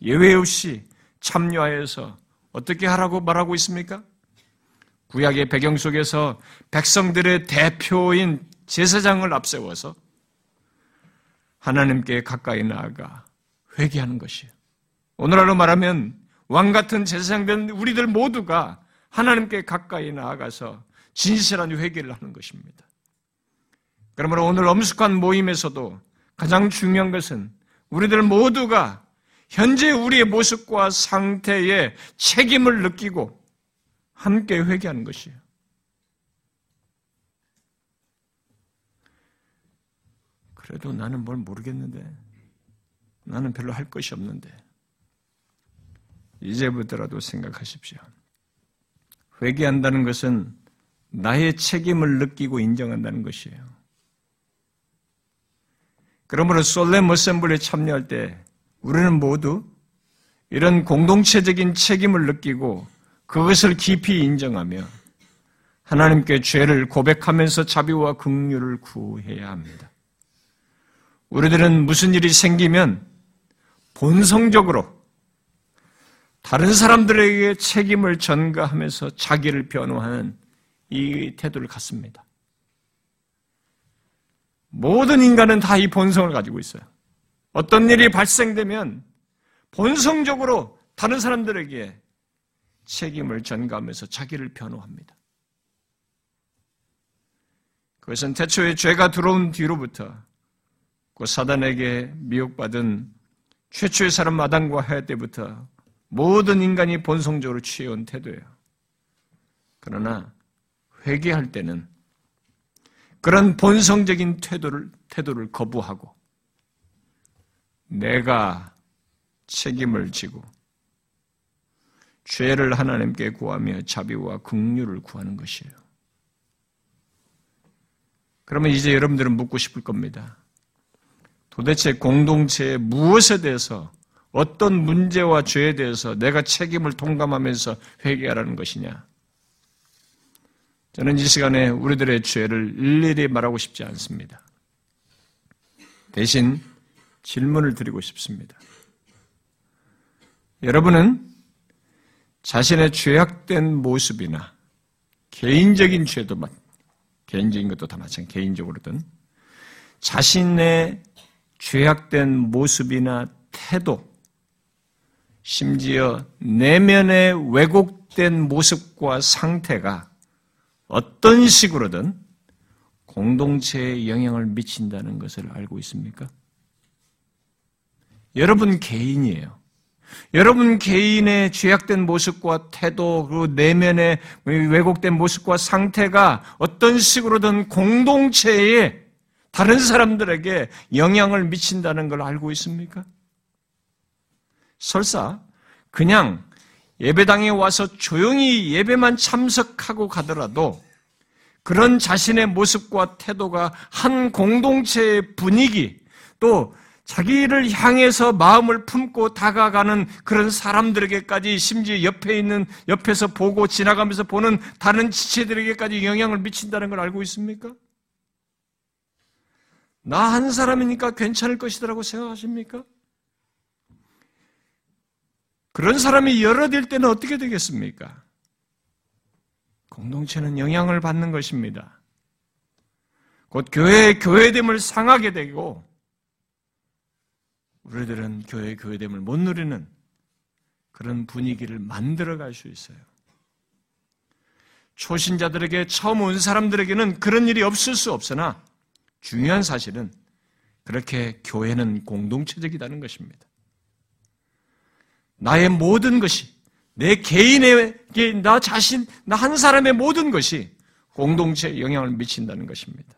예외 없이 참여하여서 어떻게 하라고 말하고 있습니까? 구약의 배경 속에서 백성들의 대표인 제사장을 앞세워서 하나님께 가까이 나아가 회개하는 것이에요. 오늘날로 말하면 왕 같은 제사장된 우리들 모두가 하나님께 가까이 나아가서 진실한 회개를 하는 것입니다. 그러므로 오늘 엄숙한 모임에서도 가장 중요한 것은 우리들 모두가 현재 우리의 모습과 상태에 책임을 느끼고 함께 회개하는 것이에요. 그래도 나는 뭘 모르겠는데. 나는 별로 할 것이 없는데. 이제부터라도 생각하십시오. 회개한다는 것은 나의 책임을 느끼고 인정한다는 것이에요. 그러므로 솔렘 어셈블리에 참여할 때 우리는 모두 이런 공동체적인 책임을 느끼고 그것을 깊이 인정하며 하나님께 죄를 고백하면서 자비와 긍휼을 구해야 합니다. 우리들은 무슨 일이 생기면 본성적으로 다른 사람들에게 책임을 전가하면서 자기를 변호하는 이 태도를 갖습니다. 모든 인간은 다 이 본성을 가지고 있어요. 어떤 일이 발생되면 본성적으로 다른 사람들에게 책임을 전가하면서 자기를 변호합니다. 그것은 태초에 죄가 들어온 뒤로부터 그 사단에게 미혹받은 최초의 사람 마당과 하야 때부터 모든 인간이 본성적으로 취해온 태도예요. 그러나 회개할 때는 그런 본성적인 태도를, 태도를 거부하고 내가 책임을 지고 죄를 하나님께 구하며 자비와 긍휼을 구하는 것이에요. 그러면 이제 여러분들은 묻고 싶을 겁니다. 도대체 공동체의 무엇에 대해서 어떤 문제와 죄에 대해서 내가 책임을 통감하면서 회개하라는 것이냐? 저는 이 시간에 우리들의 죄를 일일이 말하고 싶지 않습니다. 대신 질문을 드리고 싶습니다. 여러분은 자신의 죄악된 모습이나 개인적인 죄도 개인적인 것도 다 마찬가지 개인적으로든 자신의 죄악된 모습이나 태도, 심지어 내면의 왜곡된 모습과 상태가 어떤 식으로든 공동체에 영향을 미친다는 것을 알고 있습니까? 여러분 개인이에요. 여러분 개인의 죄악된 모습과 태도, 그 내면의 왜곡된 모습과 상태가 어떤 식으로든 공동체에 다른 사람들에게 영향을 미친다는 걸 알고 있습니까? 설사 그냥 예배당에 와서 조용히 예배만 참석하고 가더라도 그런 자신의 모습과 태도가 한 공동체의 분위기 또 자기를 향해서 마음을 품고 다가가는 그런 사람들에게까지 심지어 옆에 있는 옆에서 보고 지나가면서 보는 다른 지체들에게까지 영향을 미친다는 걸 알고 있습니까? 나 한 사람이니까 괜찮을 것이라고 생각하십니까? 그런 사람이 여러 될 때는 어떻게 되겠습니까? 공동체는 영향을 받는 것입니다. 곧 교회의 교회됨을 상하게 되고 우리들은 교회의 교회됨을 못 누리는 그런 분위기를 만들어 갈 수 있어요. 초신자들에게 처음 온 사람들에게는 그런 일이 없을 수 없으나 중요한 사실은 그렇게 교회는 공동체적이라는 것입니다. 나의 모든 것이 내 개인에게 나 자신 나 한 사람의 모든 것이 공동체에 영향을 미친다는 것입니다.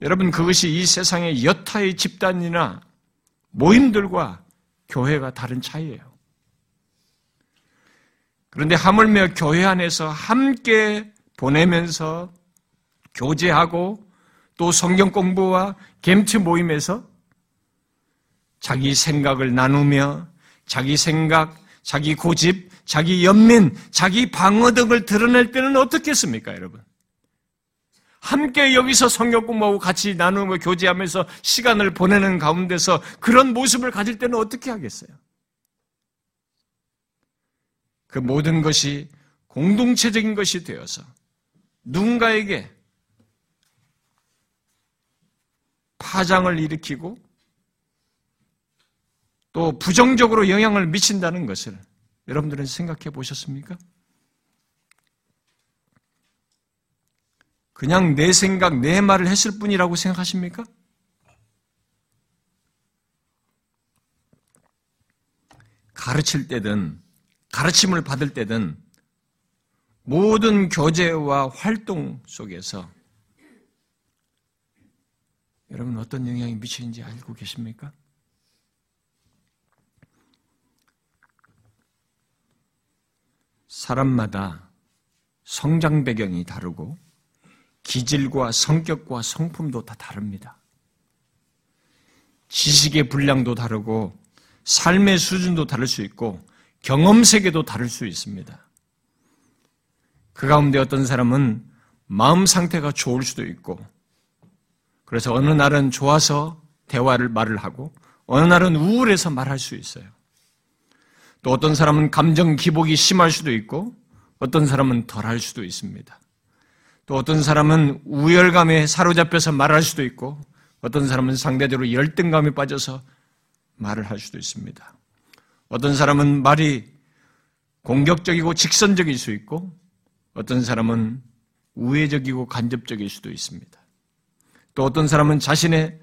여러분 그것이 이 세상의 여타의 집단이나 모임들과 교회가 다른 차이예요. 그런데 하물며 교회 안에서 함께 보내면서 교제하고 또 성경 공부와 gem트 모임에서 자기 생각을 나누며 자기 생각, 자기 고집, 자기 연민, 자기 방어 등을 드러낼 때는 어떻겠습니까, 여러분? 함께 여기서 성경 공부하고 같이 나누고 교제하면서 시간을 보내는 가운데서 그런 모습을 가질 때는 어떻게 하겠어요? 그 모든 것이 공동체적인 것이 되어서 누군가에게 파장을 일으키고 또 부정적으로 영향을 미친다는 것을 여러분들은 생각해 보셨습니까? 그냥 내 생각, 내 말을 했을 뿐이라고 생각하십니까? 가르칠 때든, 가르침을 받을 때든, 모든 교제와 활동 속에서 여러분 어떤 영향이 미치는지 알고 계십니까? 사람마다 성장 배경이 다르고 기질과 성격과 성품도 다 다릅니다. 지식의 분량도 다르고 삶의 수준도 다를 수 있고 경험 세계도 다를 수 있습니다. 그 가운데 어떤 사람은 마음 상태가 좋을 수도 있고 그래서 어느 날은 좋아서 대화를 말을 하고 어느 날은 우울해서 말할 수 있어요. 또 어떤 사람은 감정 기복이 심할 수도 있고 어떤 사람은 덜 할 수도 있습니다. 또 어떤 사람은 우열감에 사로잡혀서 말할 수도 있고 어떤 사람은 상대적으로 열등감에 빠져서 말을 할 수도 있습니다. 어떤 사람은 말이 공격적이고 직선적일 수 있고 어떤 사람은 우회적이고 간접적일 수도 있습니다. 또 어떤 사람은 자신의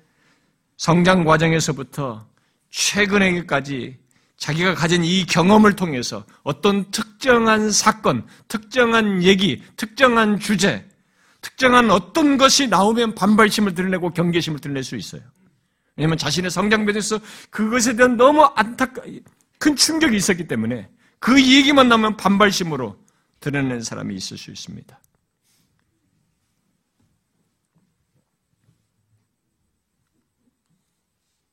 성장 과정에서부터 최근에까지 자기가 가진 이 경험을 통해서 어떤 특정한 사건, 특정한 얘기, 특정한 주제, 특정한 어떤 것이 나오면 반발심을 드러내고 경계심을 드러낼 수 있어요. 왜냐하면 자신의 성장변에서 그것에 대한 너무 안타까, 큰 충격이 있었기 때문에 그 얘기만 나오면 반발심으로 드러내는 사람이 있을 수 있습니다.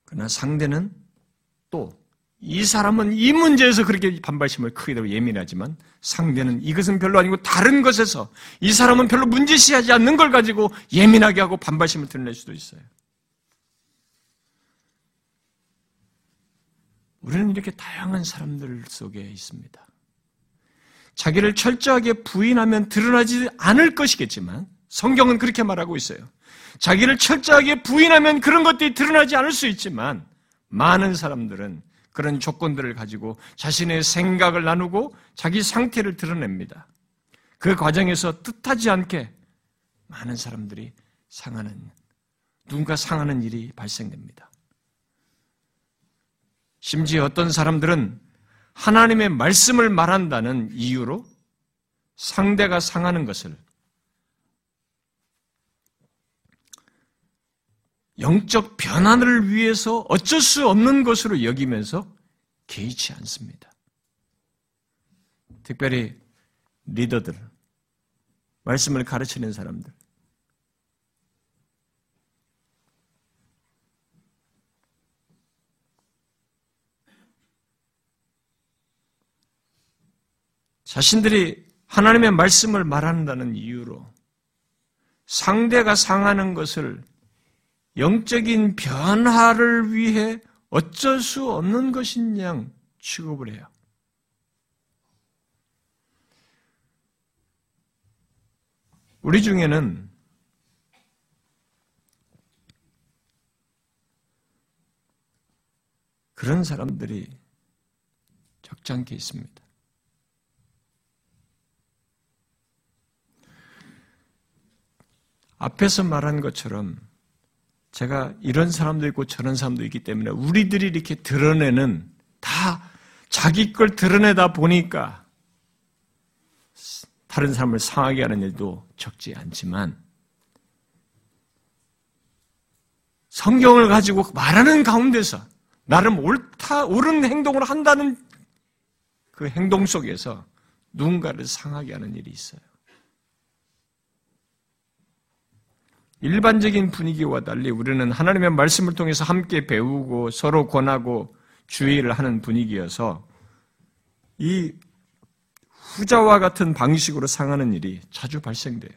그러나 상대는 또 이 사람은 이 문제에서 그렇게 반발심을 크게 되고 예민하지만 상대는 이것은 별로 아니고 다른 것에서 이 사람은 별로 문제시하지 않는 걸 가지고 예민하게 하고 반발심을 드러낼 수도 있어요. 우리는 이렇게 다양한 사람들 속에 있습니다. 자기를 철저하게 부인하면 드러나지 않을 것이겠지만 성경은 그렇게 말하고 있어요. 자기를 철저하게 부인하면 그런 것들이 드러나지 않을 수 있지만 많은 사람들은 그런 조건들을 가지고 자신의 생각을 나누고 자기 상태를 드러냅니다. 그 과정에서 뜻하지 않게 많은 사람들이 상하는, 누군가 상하는 일이 발생됩니다. 심지어 어떤 사람들은 하나님의 말씀을 말한다는 이유로 상대가 상하는 것을 영적 변화를 위해서 어쩔 수 없는 것으로 여기면서 개의치 않습니다. 특별히 리더들, 말씀을 가르치는 사람들. 자신들이 하나님의 말씀을 말한다는 이유로 상대가 상하는 것을 영적인 변화를 위해 어쩔 수 없는 것인 양 취급을 해요. 우리 중에는 그런 사람들이 적잖게 있습니다. 앞에서 말한 것처럼 제가 이런 사람도 있고 저런 사람도 있기 때문에 우리들이 이렇게 드러내는 다 자기 걸 드러내다 보니까 다른 사람을 상하게 하는 일도 적지 않지만 성경을 가지고 말하는 가운데서 나름 옳다, 옳은 행동을 한다는 그 행동 속에서 누군가를 상하게 하는 일이 있어요. 일반적인 분위기와 달리 우리는 하나님의 말씀을 통해서 함께 배우고 서로 권하고 주의를 하는 분위기여서 이 후자와 같은 방식으로 상하는 일이 자주 발생돼요.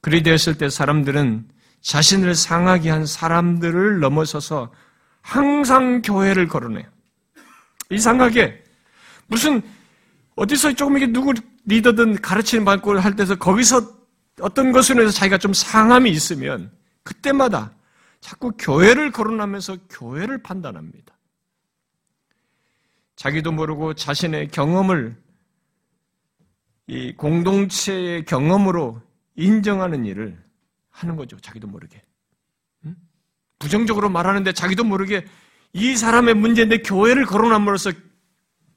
그리 되었을 때 사람들은 자신을 상하게 한 사람들을 넘어서서 항상 교회를 거론해요. 이상하게 무슨 어디서 조금 이게 누구 리더든 가르치는 받고 할 때서 거기서 어떤 것으로 해서 자기가 좀 상함이 있으면 그때마다 자꾸 교회를 거론하면서 교회를 판단합니다. 자기도 모르고 자신의 경험을 이 공동체의 경험으로 인정하는 일을 하는 거죠. 자기도 모르게. 부정적으로 말하는데 자기도 모르게 이 사람의 문제인데 교회를 거론함으로써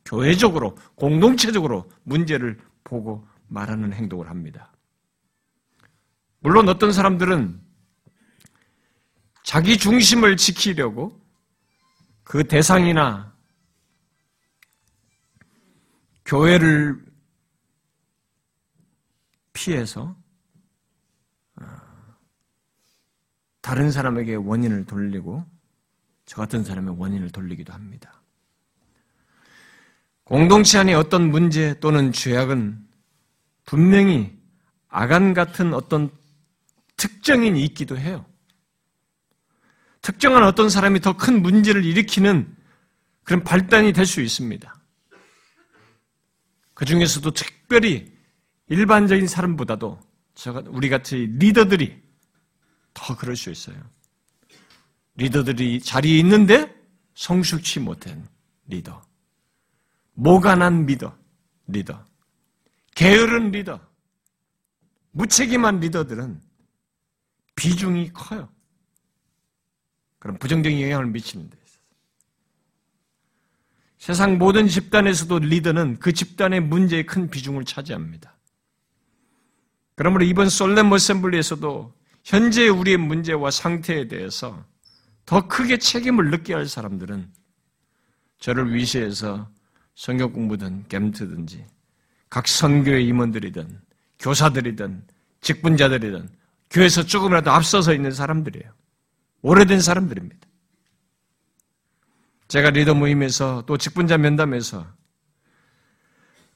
교회적으로, 공동체적으로 문제를 보고 말하는 행동을 합니다. 물론 어떤 사람들은 자기 중심을 지키려고 그 대상이나 교회를 피해서 어, 다른 사람에게 원인을 돌리고 저 같은 사람의 원인을 돌리기도 합니다. 공동체 안에 어떤 문제 또는 죄악은 분명히 아간 같은 어떤 특정인이 있기도 해요. 특정한 어떤 사람이 더 큰 문제를 일으키는 그런 발단이 될 수 있습니다. 그 중에서도 특별히 일반적인 사람보다도 우리 같이 리더들이 더 그럴 수 있어요. 리더들이 자리에 있는데 성숙치 못한 리더. 모가난 리더, 리더. 게으른 리더. 무책임한 리더들은 비중이 커요. 그런 부정적인 영향을 미치는 데 있어서. 세상 모든 집단에서도 리더는 그 집단의 문제에 큰 비중을 차지합니다. 그러므로 이번 솔렘 어셈블리에서도 현재 우리의 문제와 상태에 대해서 더 크게 책임을 느껴야 할 사람들은 저를 위시해서 성경 공부든 겜트든지 각 선교의 임원들이든 교사들이든 직분자들이든 교회에서 조금이라도 앞서서 있는 사람들이에요. 오래된 사람들입니다. 제가 리더 모임에서 또 직분자 면담에서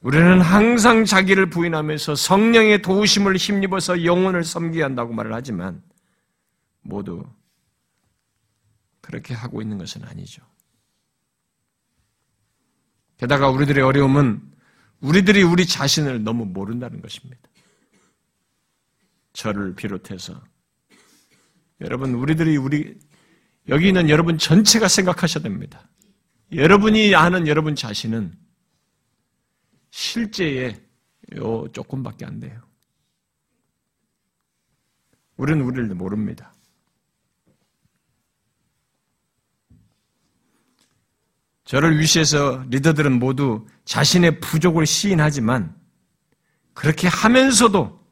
우리는 항상 자기를 부인하면서 성령의 도우심을 힘입어서 영혼을 섬기야 한다고 말을 하지만 모두 그렇게 하고 있는 것은 아니죠. 게다가 우리들의 어려움은 우리들이 우리 자신을 너무 모른다는 것입니다. 저를 비롯해서 여러분, 우리들이 우리, 여기 있는 여러분 전체가 생각하셔야 됩니다. 여러분이 아는 여러분 자신은 실제에 요 조금밖에 안 돼요. 우리는 우리를 모릅니다. 저를 위시해서 리더들은 모두 자신의 부족을 시인하지만 그렇게 하면서도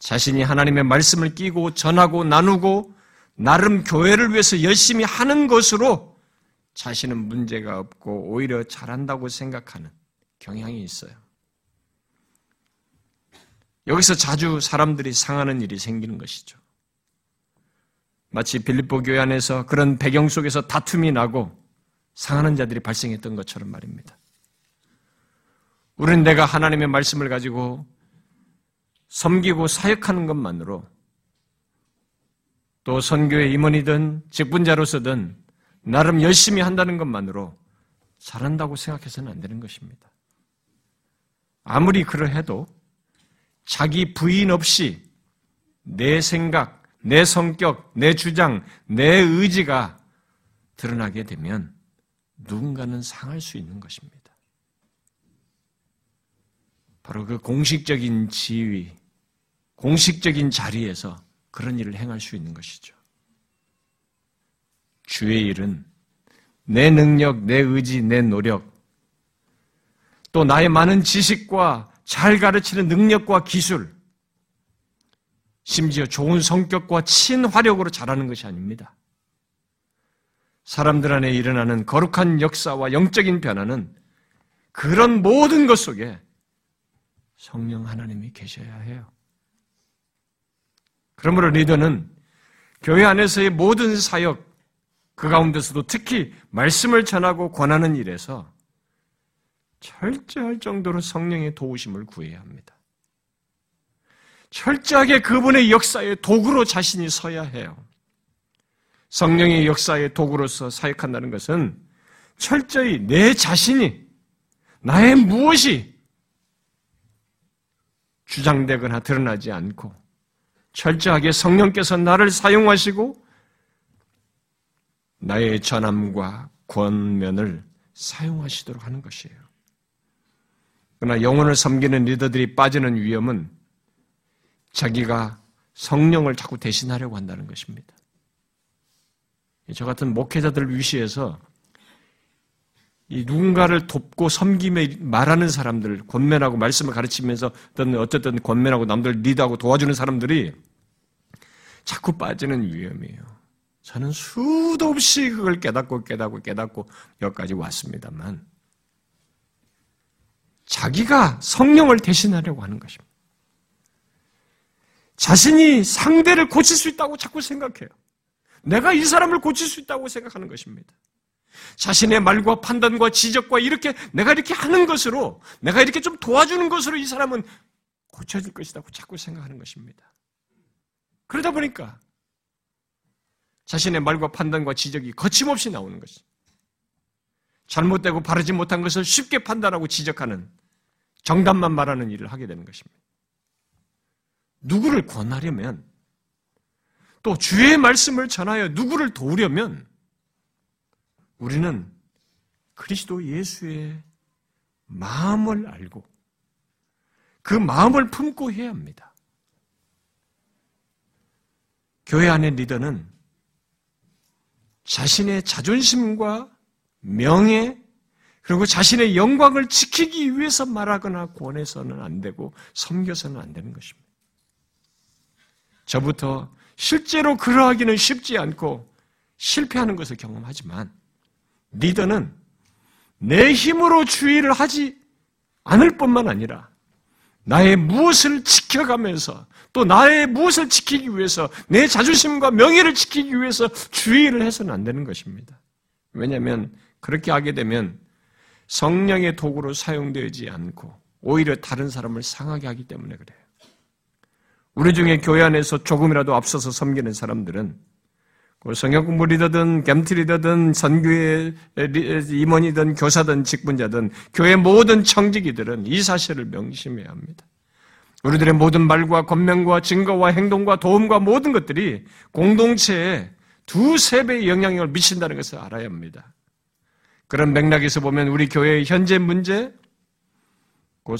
자신이 하나님의 말씀을 끼고 전하고 나누고 나름 교회를 위해서 열심히 하는 것으로 자신은 문제가 없고 오히려 잘한다고 생각하는 경향이 있어요. 여기서 자주 사람들이 상하는 일이 생기는 것이죠. 마치 빌립보 교회 안에서 그런 배경 속에서 다툼이 나고 상하는 자들이 발생했던 것처럼 말입니다. 우리는 내가 하나님의 말씀을 가지고 섬기고 사역하는 것만으로 또 선교의 임원이든 직분자로서든 나름 열심히 한다는 것만으로 잘한다고 생각해서는 안 되는 것입니다. 아무리 그러해도 자기 부인 없이 내 생각, 내 성격, 내 주장, 내 의지가 드러나게 되면 누군가는 상할 수 있는 것입니다. 바로 그 공식적인 지위, 공식적인 자리에서 그런 일을 행할 수 있는 것이죠. 주의 일은 내 능력, 내 의지, 내 노력, 또 나의 많은 지식과 잘 가르치는 능력과 기술, 심지어 좋은 성격과 친화력으로 잘하는 것이 아닙니다. 사람들 안에 일어나는 거룩한 역사와 영적인 변화는 그런 모든 것 속에 성령 하나님이 계셔야 해요. 그러므로 리더는 교회 안에서의 모든 사역, 그 가운데서도 특히 말씀을 전하고 권하는 일에서 철저할 정도로 성령의 도우심을 구해야 합니다. 철저하게 그분의 역사의 도구로 자신이 서야 해요. 성령의 역사의 도구로서 사역한다는 것은 철저히 내 자신이 나의 무엇이 주장되거나 드러나지 않고 철저하게 성령께서 나를 사용하시고 나의 전함과 권면을 사용하시도록 하는 것이에요. 그러나 영혼을 섬기는 리더들이 빠지는 위험은 자기가 성령을 자꾸 대신하려고 한다는 것입니다. 저 같은 목회자들을 위시해서 이 누군가를 돕고 섬김에 말하는 사람들, 권면하고 말씀을 가르치면서 어떤 어쨌든 권면하고 남들 리드하고 도와주는 사람들이 자꾸 빠지는 위험이에요. 저는 수도 없이 그걸 깨닫고 깨닫고 깨닫고 여기까지 왔습니다만 자기가 성령을 대신하려고 하는 것입니다. 자신이 상대를 고칠 수 있다고 자꾸 생각해요. 내가 이 사람을 고칠 수 있다고 생각하는 것입니다. 자신의 말과 판단과 지적과 이렇게 내가 이렇게 하는 것으로 내가 이렇게 좀 도와주는 것으로 이 사람은 고쳐질 것이라고 자꾸 생각하는 것입니다. 그러다 보니까 자신의 말과 판단과 지적이 거침없이 나오는 것이 잘못되고 바르지 못한 것을 쉽게 판단하고 지적하는 정답만 말하는 일을 하게 되는 것입니다. 누구를 권하려면 또 주의 말씀을 전하여 누구를 도우려면 우리는 그리스도 예수의 마음을 알고 그 마음을 품고 해야 합니다. 교회 안의 리더는 자신의 자존심과 명예 그리고 자신의 영광을 지키기 위해서 말하거나 권해서는 안 되고 섬겨서는 안 되는 것입니다. 저부터 실제로 그러하기는 쉽지 않고 실패하는 것을 경험하지만 리더는 내 힘으로 주의를 하지 않을 뿐만 아니라 나의 무엇을 지켜가면서 또 나의 무엇을 지키기 위해서 내 자존심과 명예를 지키기 위해서 주의를 해서는 안 되는 것입니다. 왜냐하면 그렇게 하게 되면 성령의 도구로 사용되지 않고 오히려 다른 사람을 상하게 하기 때문에 그래요. 우리 중에 교회 안에서 조금이라도 앞서서 섬기는 사람들은 그 성경 공부 리더든 겜트 리더든 선교의 임원이든 교사든 직분자든 교회 모든 청직이들은 이 사실을 명심해야 합니다. 우리들의 모든 말과 권명과 증거와 행동과 도움과 모든 것들이 공동체에 두세 배의 영향력을 미친다는 것을 알아야 합니다. 그런 맥락에서 보면 우리 교회의 현재 문제, 곧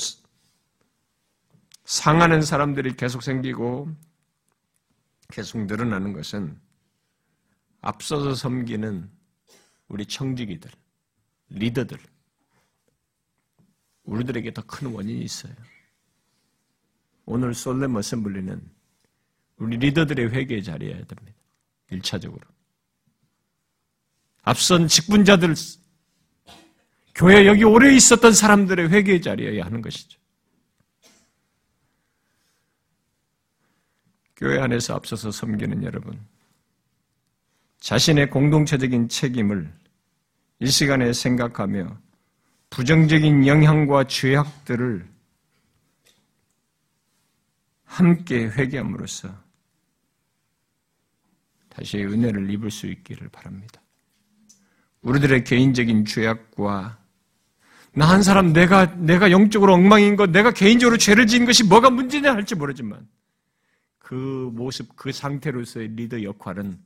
상하는 사람들이 계속 생기고 계속 늘어나는 것은 앞서서 섬기는 우리 청지기들, 리더들, 우리들에게 더 큰 원인이 있어요. 오늘 솔렘 어셈블리는 우리 리더들의 회개의 자리여야 됩니다. 1차적으로. 앞선 직분자들, 교회 여기 오래 있었던 사람들의 회개의 자리여야 하는 것이죠. 교회 안에서 앞서서 섬기는 여러분, 자신의 공동체적인 책임을 이 시간에 생각하며 부정적인 영향과 죄악들을 함께 회개함으로써 다시 은혜를 입을 수 있기를 바랍니다. 우리들의 개인적인 죄악과 나 한 사람 내가 내가 영적으로 엉망인 것, 내가 개인적으로 죄를 지은 것이 뭐가 문제냐 할지 모르지만 그 모습, 그 상태로서의 리더 역할은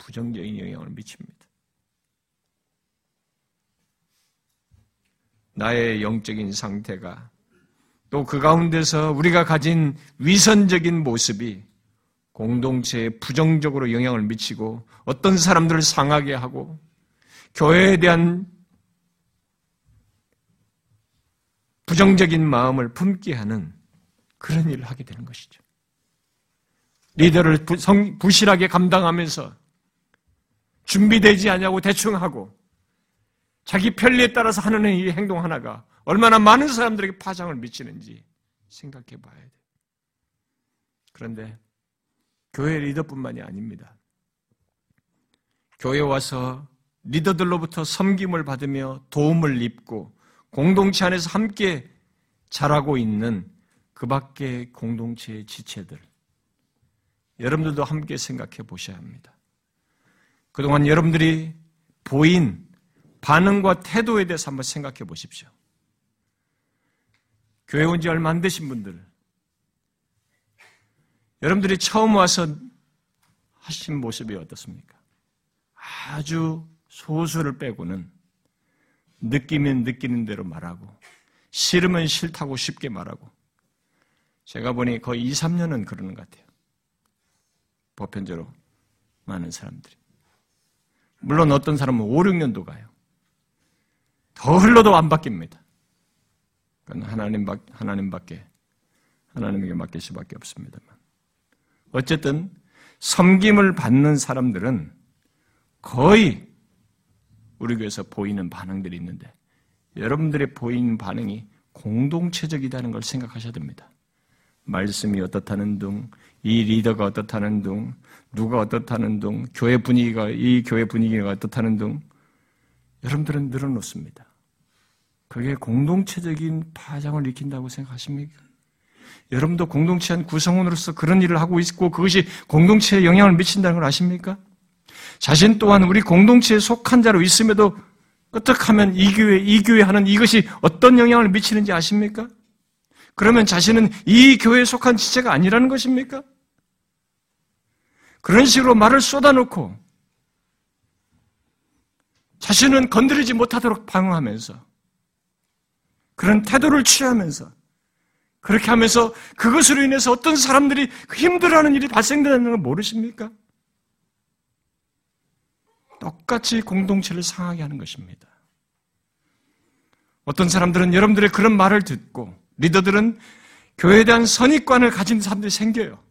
부정적인 영향을 미칩니다. 나의 영적인 상태가 또 그 가운데서 우리가 가진 위선적인 모습이 공동체에 부정적으로 영향을 미치고 어떤 사람들을 상하게 하고 교회에 대한 부정적인 마음을 품게 하는 그런 일을 하게 되는 것이죠. 리더를 부실하게 감당하면서 준비되지 않냐고 대충 하고 자기 편리에 따라서 하는 이 행동 하나가 얼마나 많은 사람들에게 파장을 미치는지 생각해 봐야 돼. 그런데 교회 리더뿐만이 아닙니다. 교회 와서 리더들로부터 섬김을 받으며 도움을 입고 공동체 안에서 함께 자라고 있는 그 밖의 공동체의 지체들. 여러분들도 함께 생각해 보셔야 합니다. 그동안 여러분들이 보인 반응과 태도에 대해서 한번 생각해 보십시오. 교회 온 지 얼마 안 되신 분들, 여러분들이 처음 와서 하신 모습이 어떻습니까? 아주 소수를 빼고는 느끼면 느끼는 대로 말하고, 싫으면 싫다고 쉽게 말하고, 제가 보니 거의 2, 3년은 그러는 것 같아요. 보편적으로 많은 사람들이. 물론 어떤 사람은 5, 6년도 가요. 더 흘러도 안 바뀝니다. 그건 하나님, 하나님밖에, 하나님에게 맡길 수밖에 없습니다만. 어쨌든, 섬김을 받는 사람들은 거의 우리 교회에서 보이는 반응들이 있는데 여러분들의 보이는 반응이 공동체적이라는 걸 생각하셔야 됩니다. 말씀이 어떻다는 둥, 이 리더가 어떻다는 둥, 누가 어떻다는 둥, 교회 분위기가, 이 교회 분위기가 어떻다는 둥, 여러분들은 늘어놓습니다. 그게 공동체적인 파장을 일으킨다고 생각하십니까? 여러분도 공동체 한 구성원으로서 그런 일을 하고 있고 그것이 공동체에 영향을 미친다는 걸 아십니까? 자신 또한 우리 공동체에 속한 자로 있음에도 어떻게 하면 이 교회, 이 교회 하는 이것이 어떤 영향을 미치는지 아십니까? 그러면 자신은 이 교회에 속한 지체가 아니라는 것입니까? 그런 식으로 말을 쏟아놓고 자신은 건드리지 못하도록 방어하면서 그런 태도를 취하면서 그렇게 하면서 그것으로 인해서 어떤 사람들이 힘들어하는 일이 발생되는 걸 모르십니까? 똑같이 공동체를 상하게 하는 것입니다. 어떤 사람들은 여러분들의 그런 말을 듣고 리더들은 교회에 대한 선입관을 가진 사람들이 생겨요.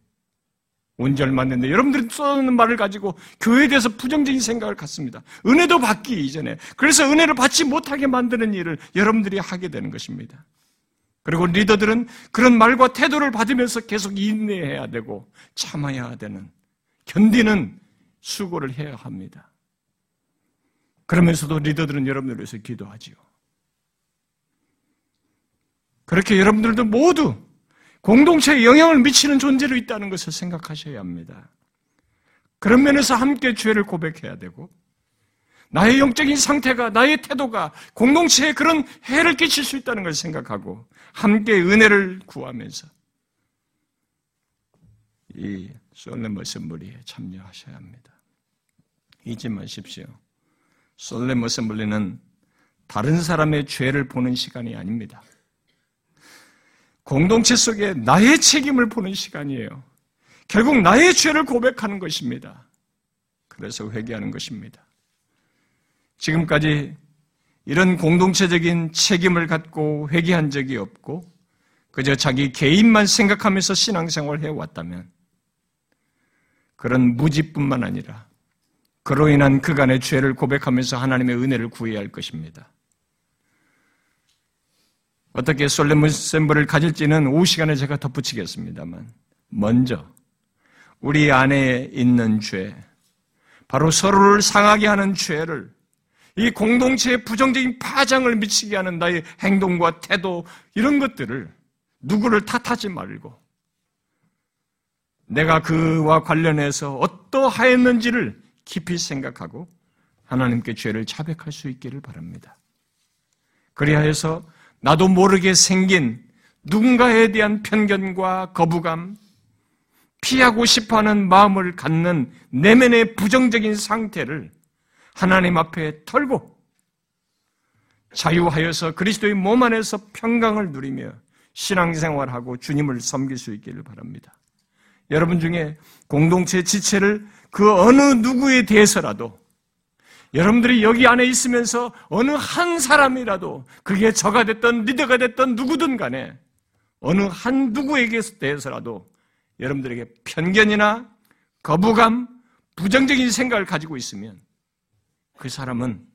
안 됐는데 여러분들이 쏟아놓는 말을 가지고 교회에 대해서 부정적인 생각을 갖습니다. 은혜도 받기 이전에. 그래서 은혜를 받지 못하게 만드는 일을 여러분들이 하게 되는 것입니다. 그리고 리더들은 그런 말과 태도를 받으면서 계속 인내해야 되고 참아야 되는 견디는 수고를 해야 합니다. 그러면서도 리더들은 여러분들을 위해서 기도하지요. 그렇게 여러분들도 모두 공동체에 영향을 미치는 존재로 있다는 것을 생각하셔야 합니다. 그런 면에서 함께 죄를 고백해야 되고, 나의 영적인 상태가, 나의 태도가 공동체에 그런 해를 끼칠 수 있다는 걸 생각하고, 함께 은혜를 구하면서, 이 솔레머 어셈블리에 참여하셔야 합니다. 잊지 마십시오. 솔레머 어셈블리는 다른 사람의 죄를 보는 시간이 아닙니다. 공동체 속에 나의 책임을 보는 시간이에요. 결국 나의 죄를 고백하는 것입니다. 그래서 회개하는 것입니다. 지금까지 이런 공동체적인 책임을 갖고 회개한 적이 없고 그저 자기 개인만 생각하면서 신앙생활을 해왔다면 그런 무지뿐만 아니라 그로 인한 그간의 죄를 고백하면서 하나님의 은혜를 구해야 할 것입니다. 어떻게 솔레몬 셈블을 가질지는 오후 시간에 제가 덧붙이겠습니다만 먼저 우리 안에 있는 죄, 바로 서로를 상하게 하는 죄를 이 공동체의 부정적인 파장을 미치게 하는 나의 행동과 태도 이런 것들을 누구를 탓하지 말고 내가 그와 관련해서 어떠하였는지를 깊이 생각하고 하나님께 죄를 자백할 수 있기를 바랍니다. 그리하여서 나도 모르게 생긴 누군가에 대한 편견과 거부감, 피하고 싶어 하는 마음을 갖는 내면의 부정적인 상태를 하나님 앞에 털고 자유하여서 그리스도의 몸 안에서 평강을 누리며 신앙생활하고 주님을 섬길 수 있기를 바랍니다. 여러분 중에 공동체 지체를 그 어느 누구에 대해서라도 여러분들이 여기 안에 있으면서 어느 한 사람이라도 그게 저가 됐던 리더가 됐던 누구든 간에 어느 한 누구에게 대해서라도 여러분들에게 편견이나 거부감, 부정적인 생각을 가지고 있으면 그 사람은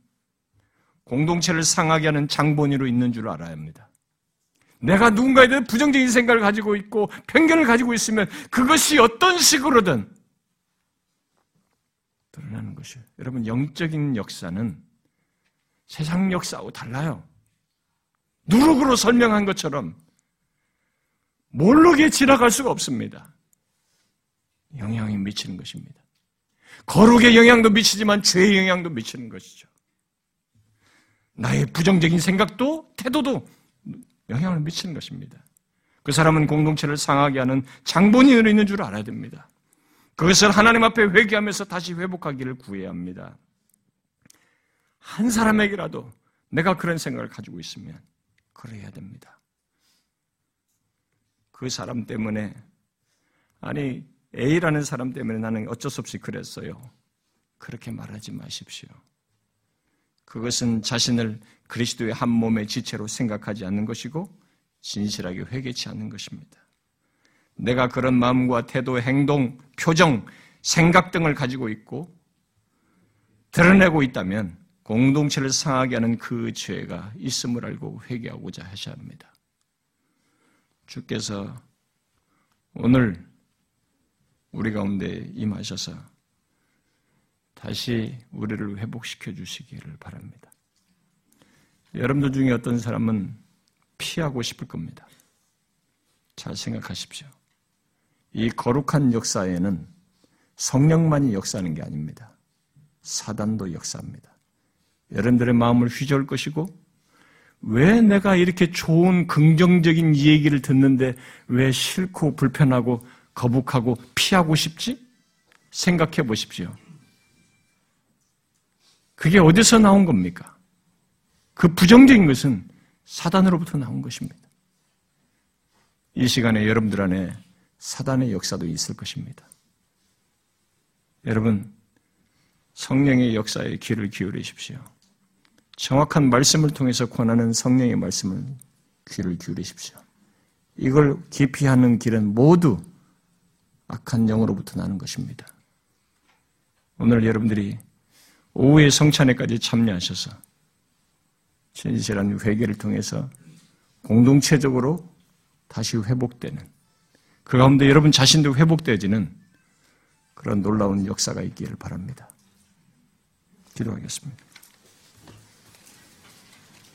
공동체를 상하게 하는 장본인으로 있는 줄 알아야 합니다. 내가 누군가에 대해 부정적인 생각을 가지고 있고 편견을 가지고 있으면 그것이 어떤 식으로든 드러나는 것이에요. 여러분, 영적인 역사는 세상 역사하고 달라요. 누룩으로 설명한 것처럼 모르게 지나갈 수가 없습니다. 영향이 미치는 것입니다. 거룩의 영향도 미치지만 죄의 영향도 미치는 것이죠. 나의 부정적인 생각도 태도도 영향을 미치는 것입니다. 그 사람은 공동체를 상하게 하는 장본인으로 있는 줄 알아야 됩니다. 그것을 하나님 앞에 회개하면서 다시 회복하기를 구해야 합니다. 한 사람에게라도 내가 그런 생각을 가지고 있으면 그래야 됩니다. 그 사람 때문에 아니 A라는 사람 때문에 나는 어쩔 수 없이 그랬어요. 그렇게 말하지 마십시오. 그것은 자신을 그리스도의 한 몸의 지체로 생각하지 않는 것이고 진실하게 회개치 않는 것입니다. 내가 그런 마음과 태도, 행동, 표정, 생각 등을 가지고 있고 드러내고 있다면 공동체를 상하게 하는 그 죄가 있음을 알고 회개하고자 하셔야 합니다. 주께서 오늘 우리 가운데 임하셔서 다시 우리를 회복시켜 주시기를 바랍니다. 여러분들 중에 어떤 사람은 피하고 싶을 겁니다. 잘 생각하십시오. 이 거룩한 역사에는 성령만이 역사하는 게 아닙니다. 사단도 역사합니다. 여러분들의 마음을 휘저을 것이고, 왜 내가 이렇게 좋은 긍정적인 얘기를 듣는데 왜 싫고 불편하고 거북하고 피하고 싶지? 생각해 보십시오. 그게 어디서 나온 겁니까? 그 부정적인 것은 사단으로부터 나온 것입니다. 이 시간에 여러분들 안에 사단의 역사도 있을 것입니다. 여러분, 성령의 역사에 귀를 기울이십시오. 정확한 말씀을 통해서 권하는 성령의 말씀을 귀를 기울이십시오. 이걸 기피하는 길은 모두 악한 영으로부터 나는 것입니다. 오늘 여러분들이 오후에 성찬회까지 참여하셔서 진실한 회개를 통해서 공동체적으로 다시 회복되는 그 가운데 여러분 자신도 회복되어지는 그런 놀라운 역사가 있기를 바랍니다. 기도하겠습니다.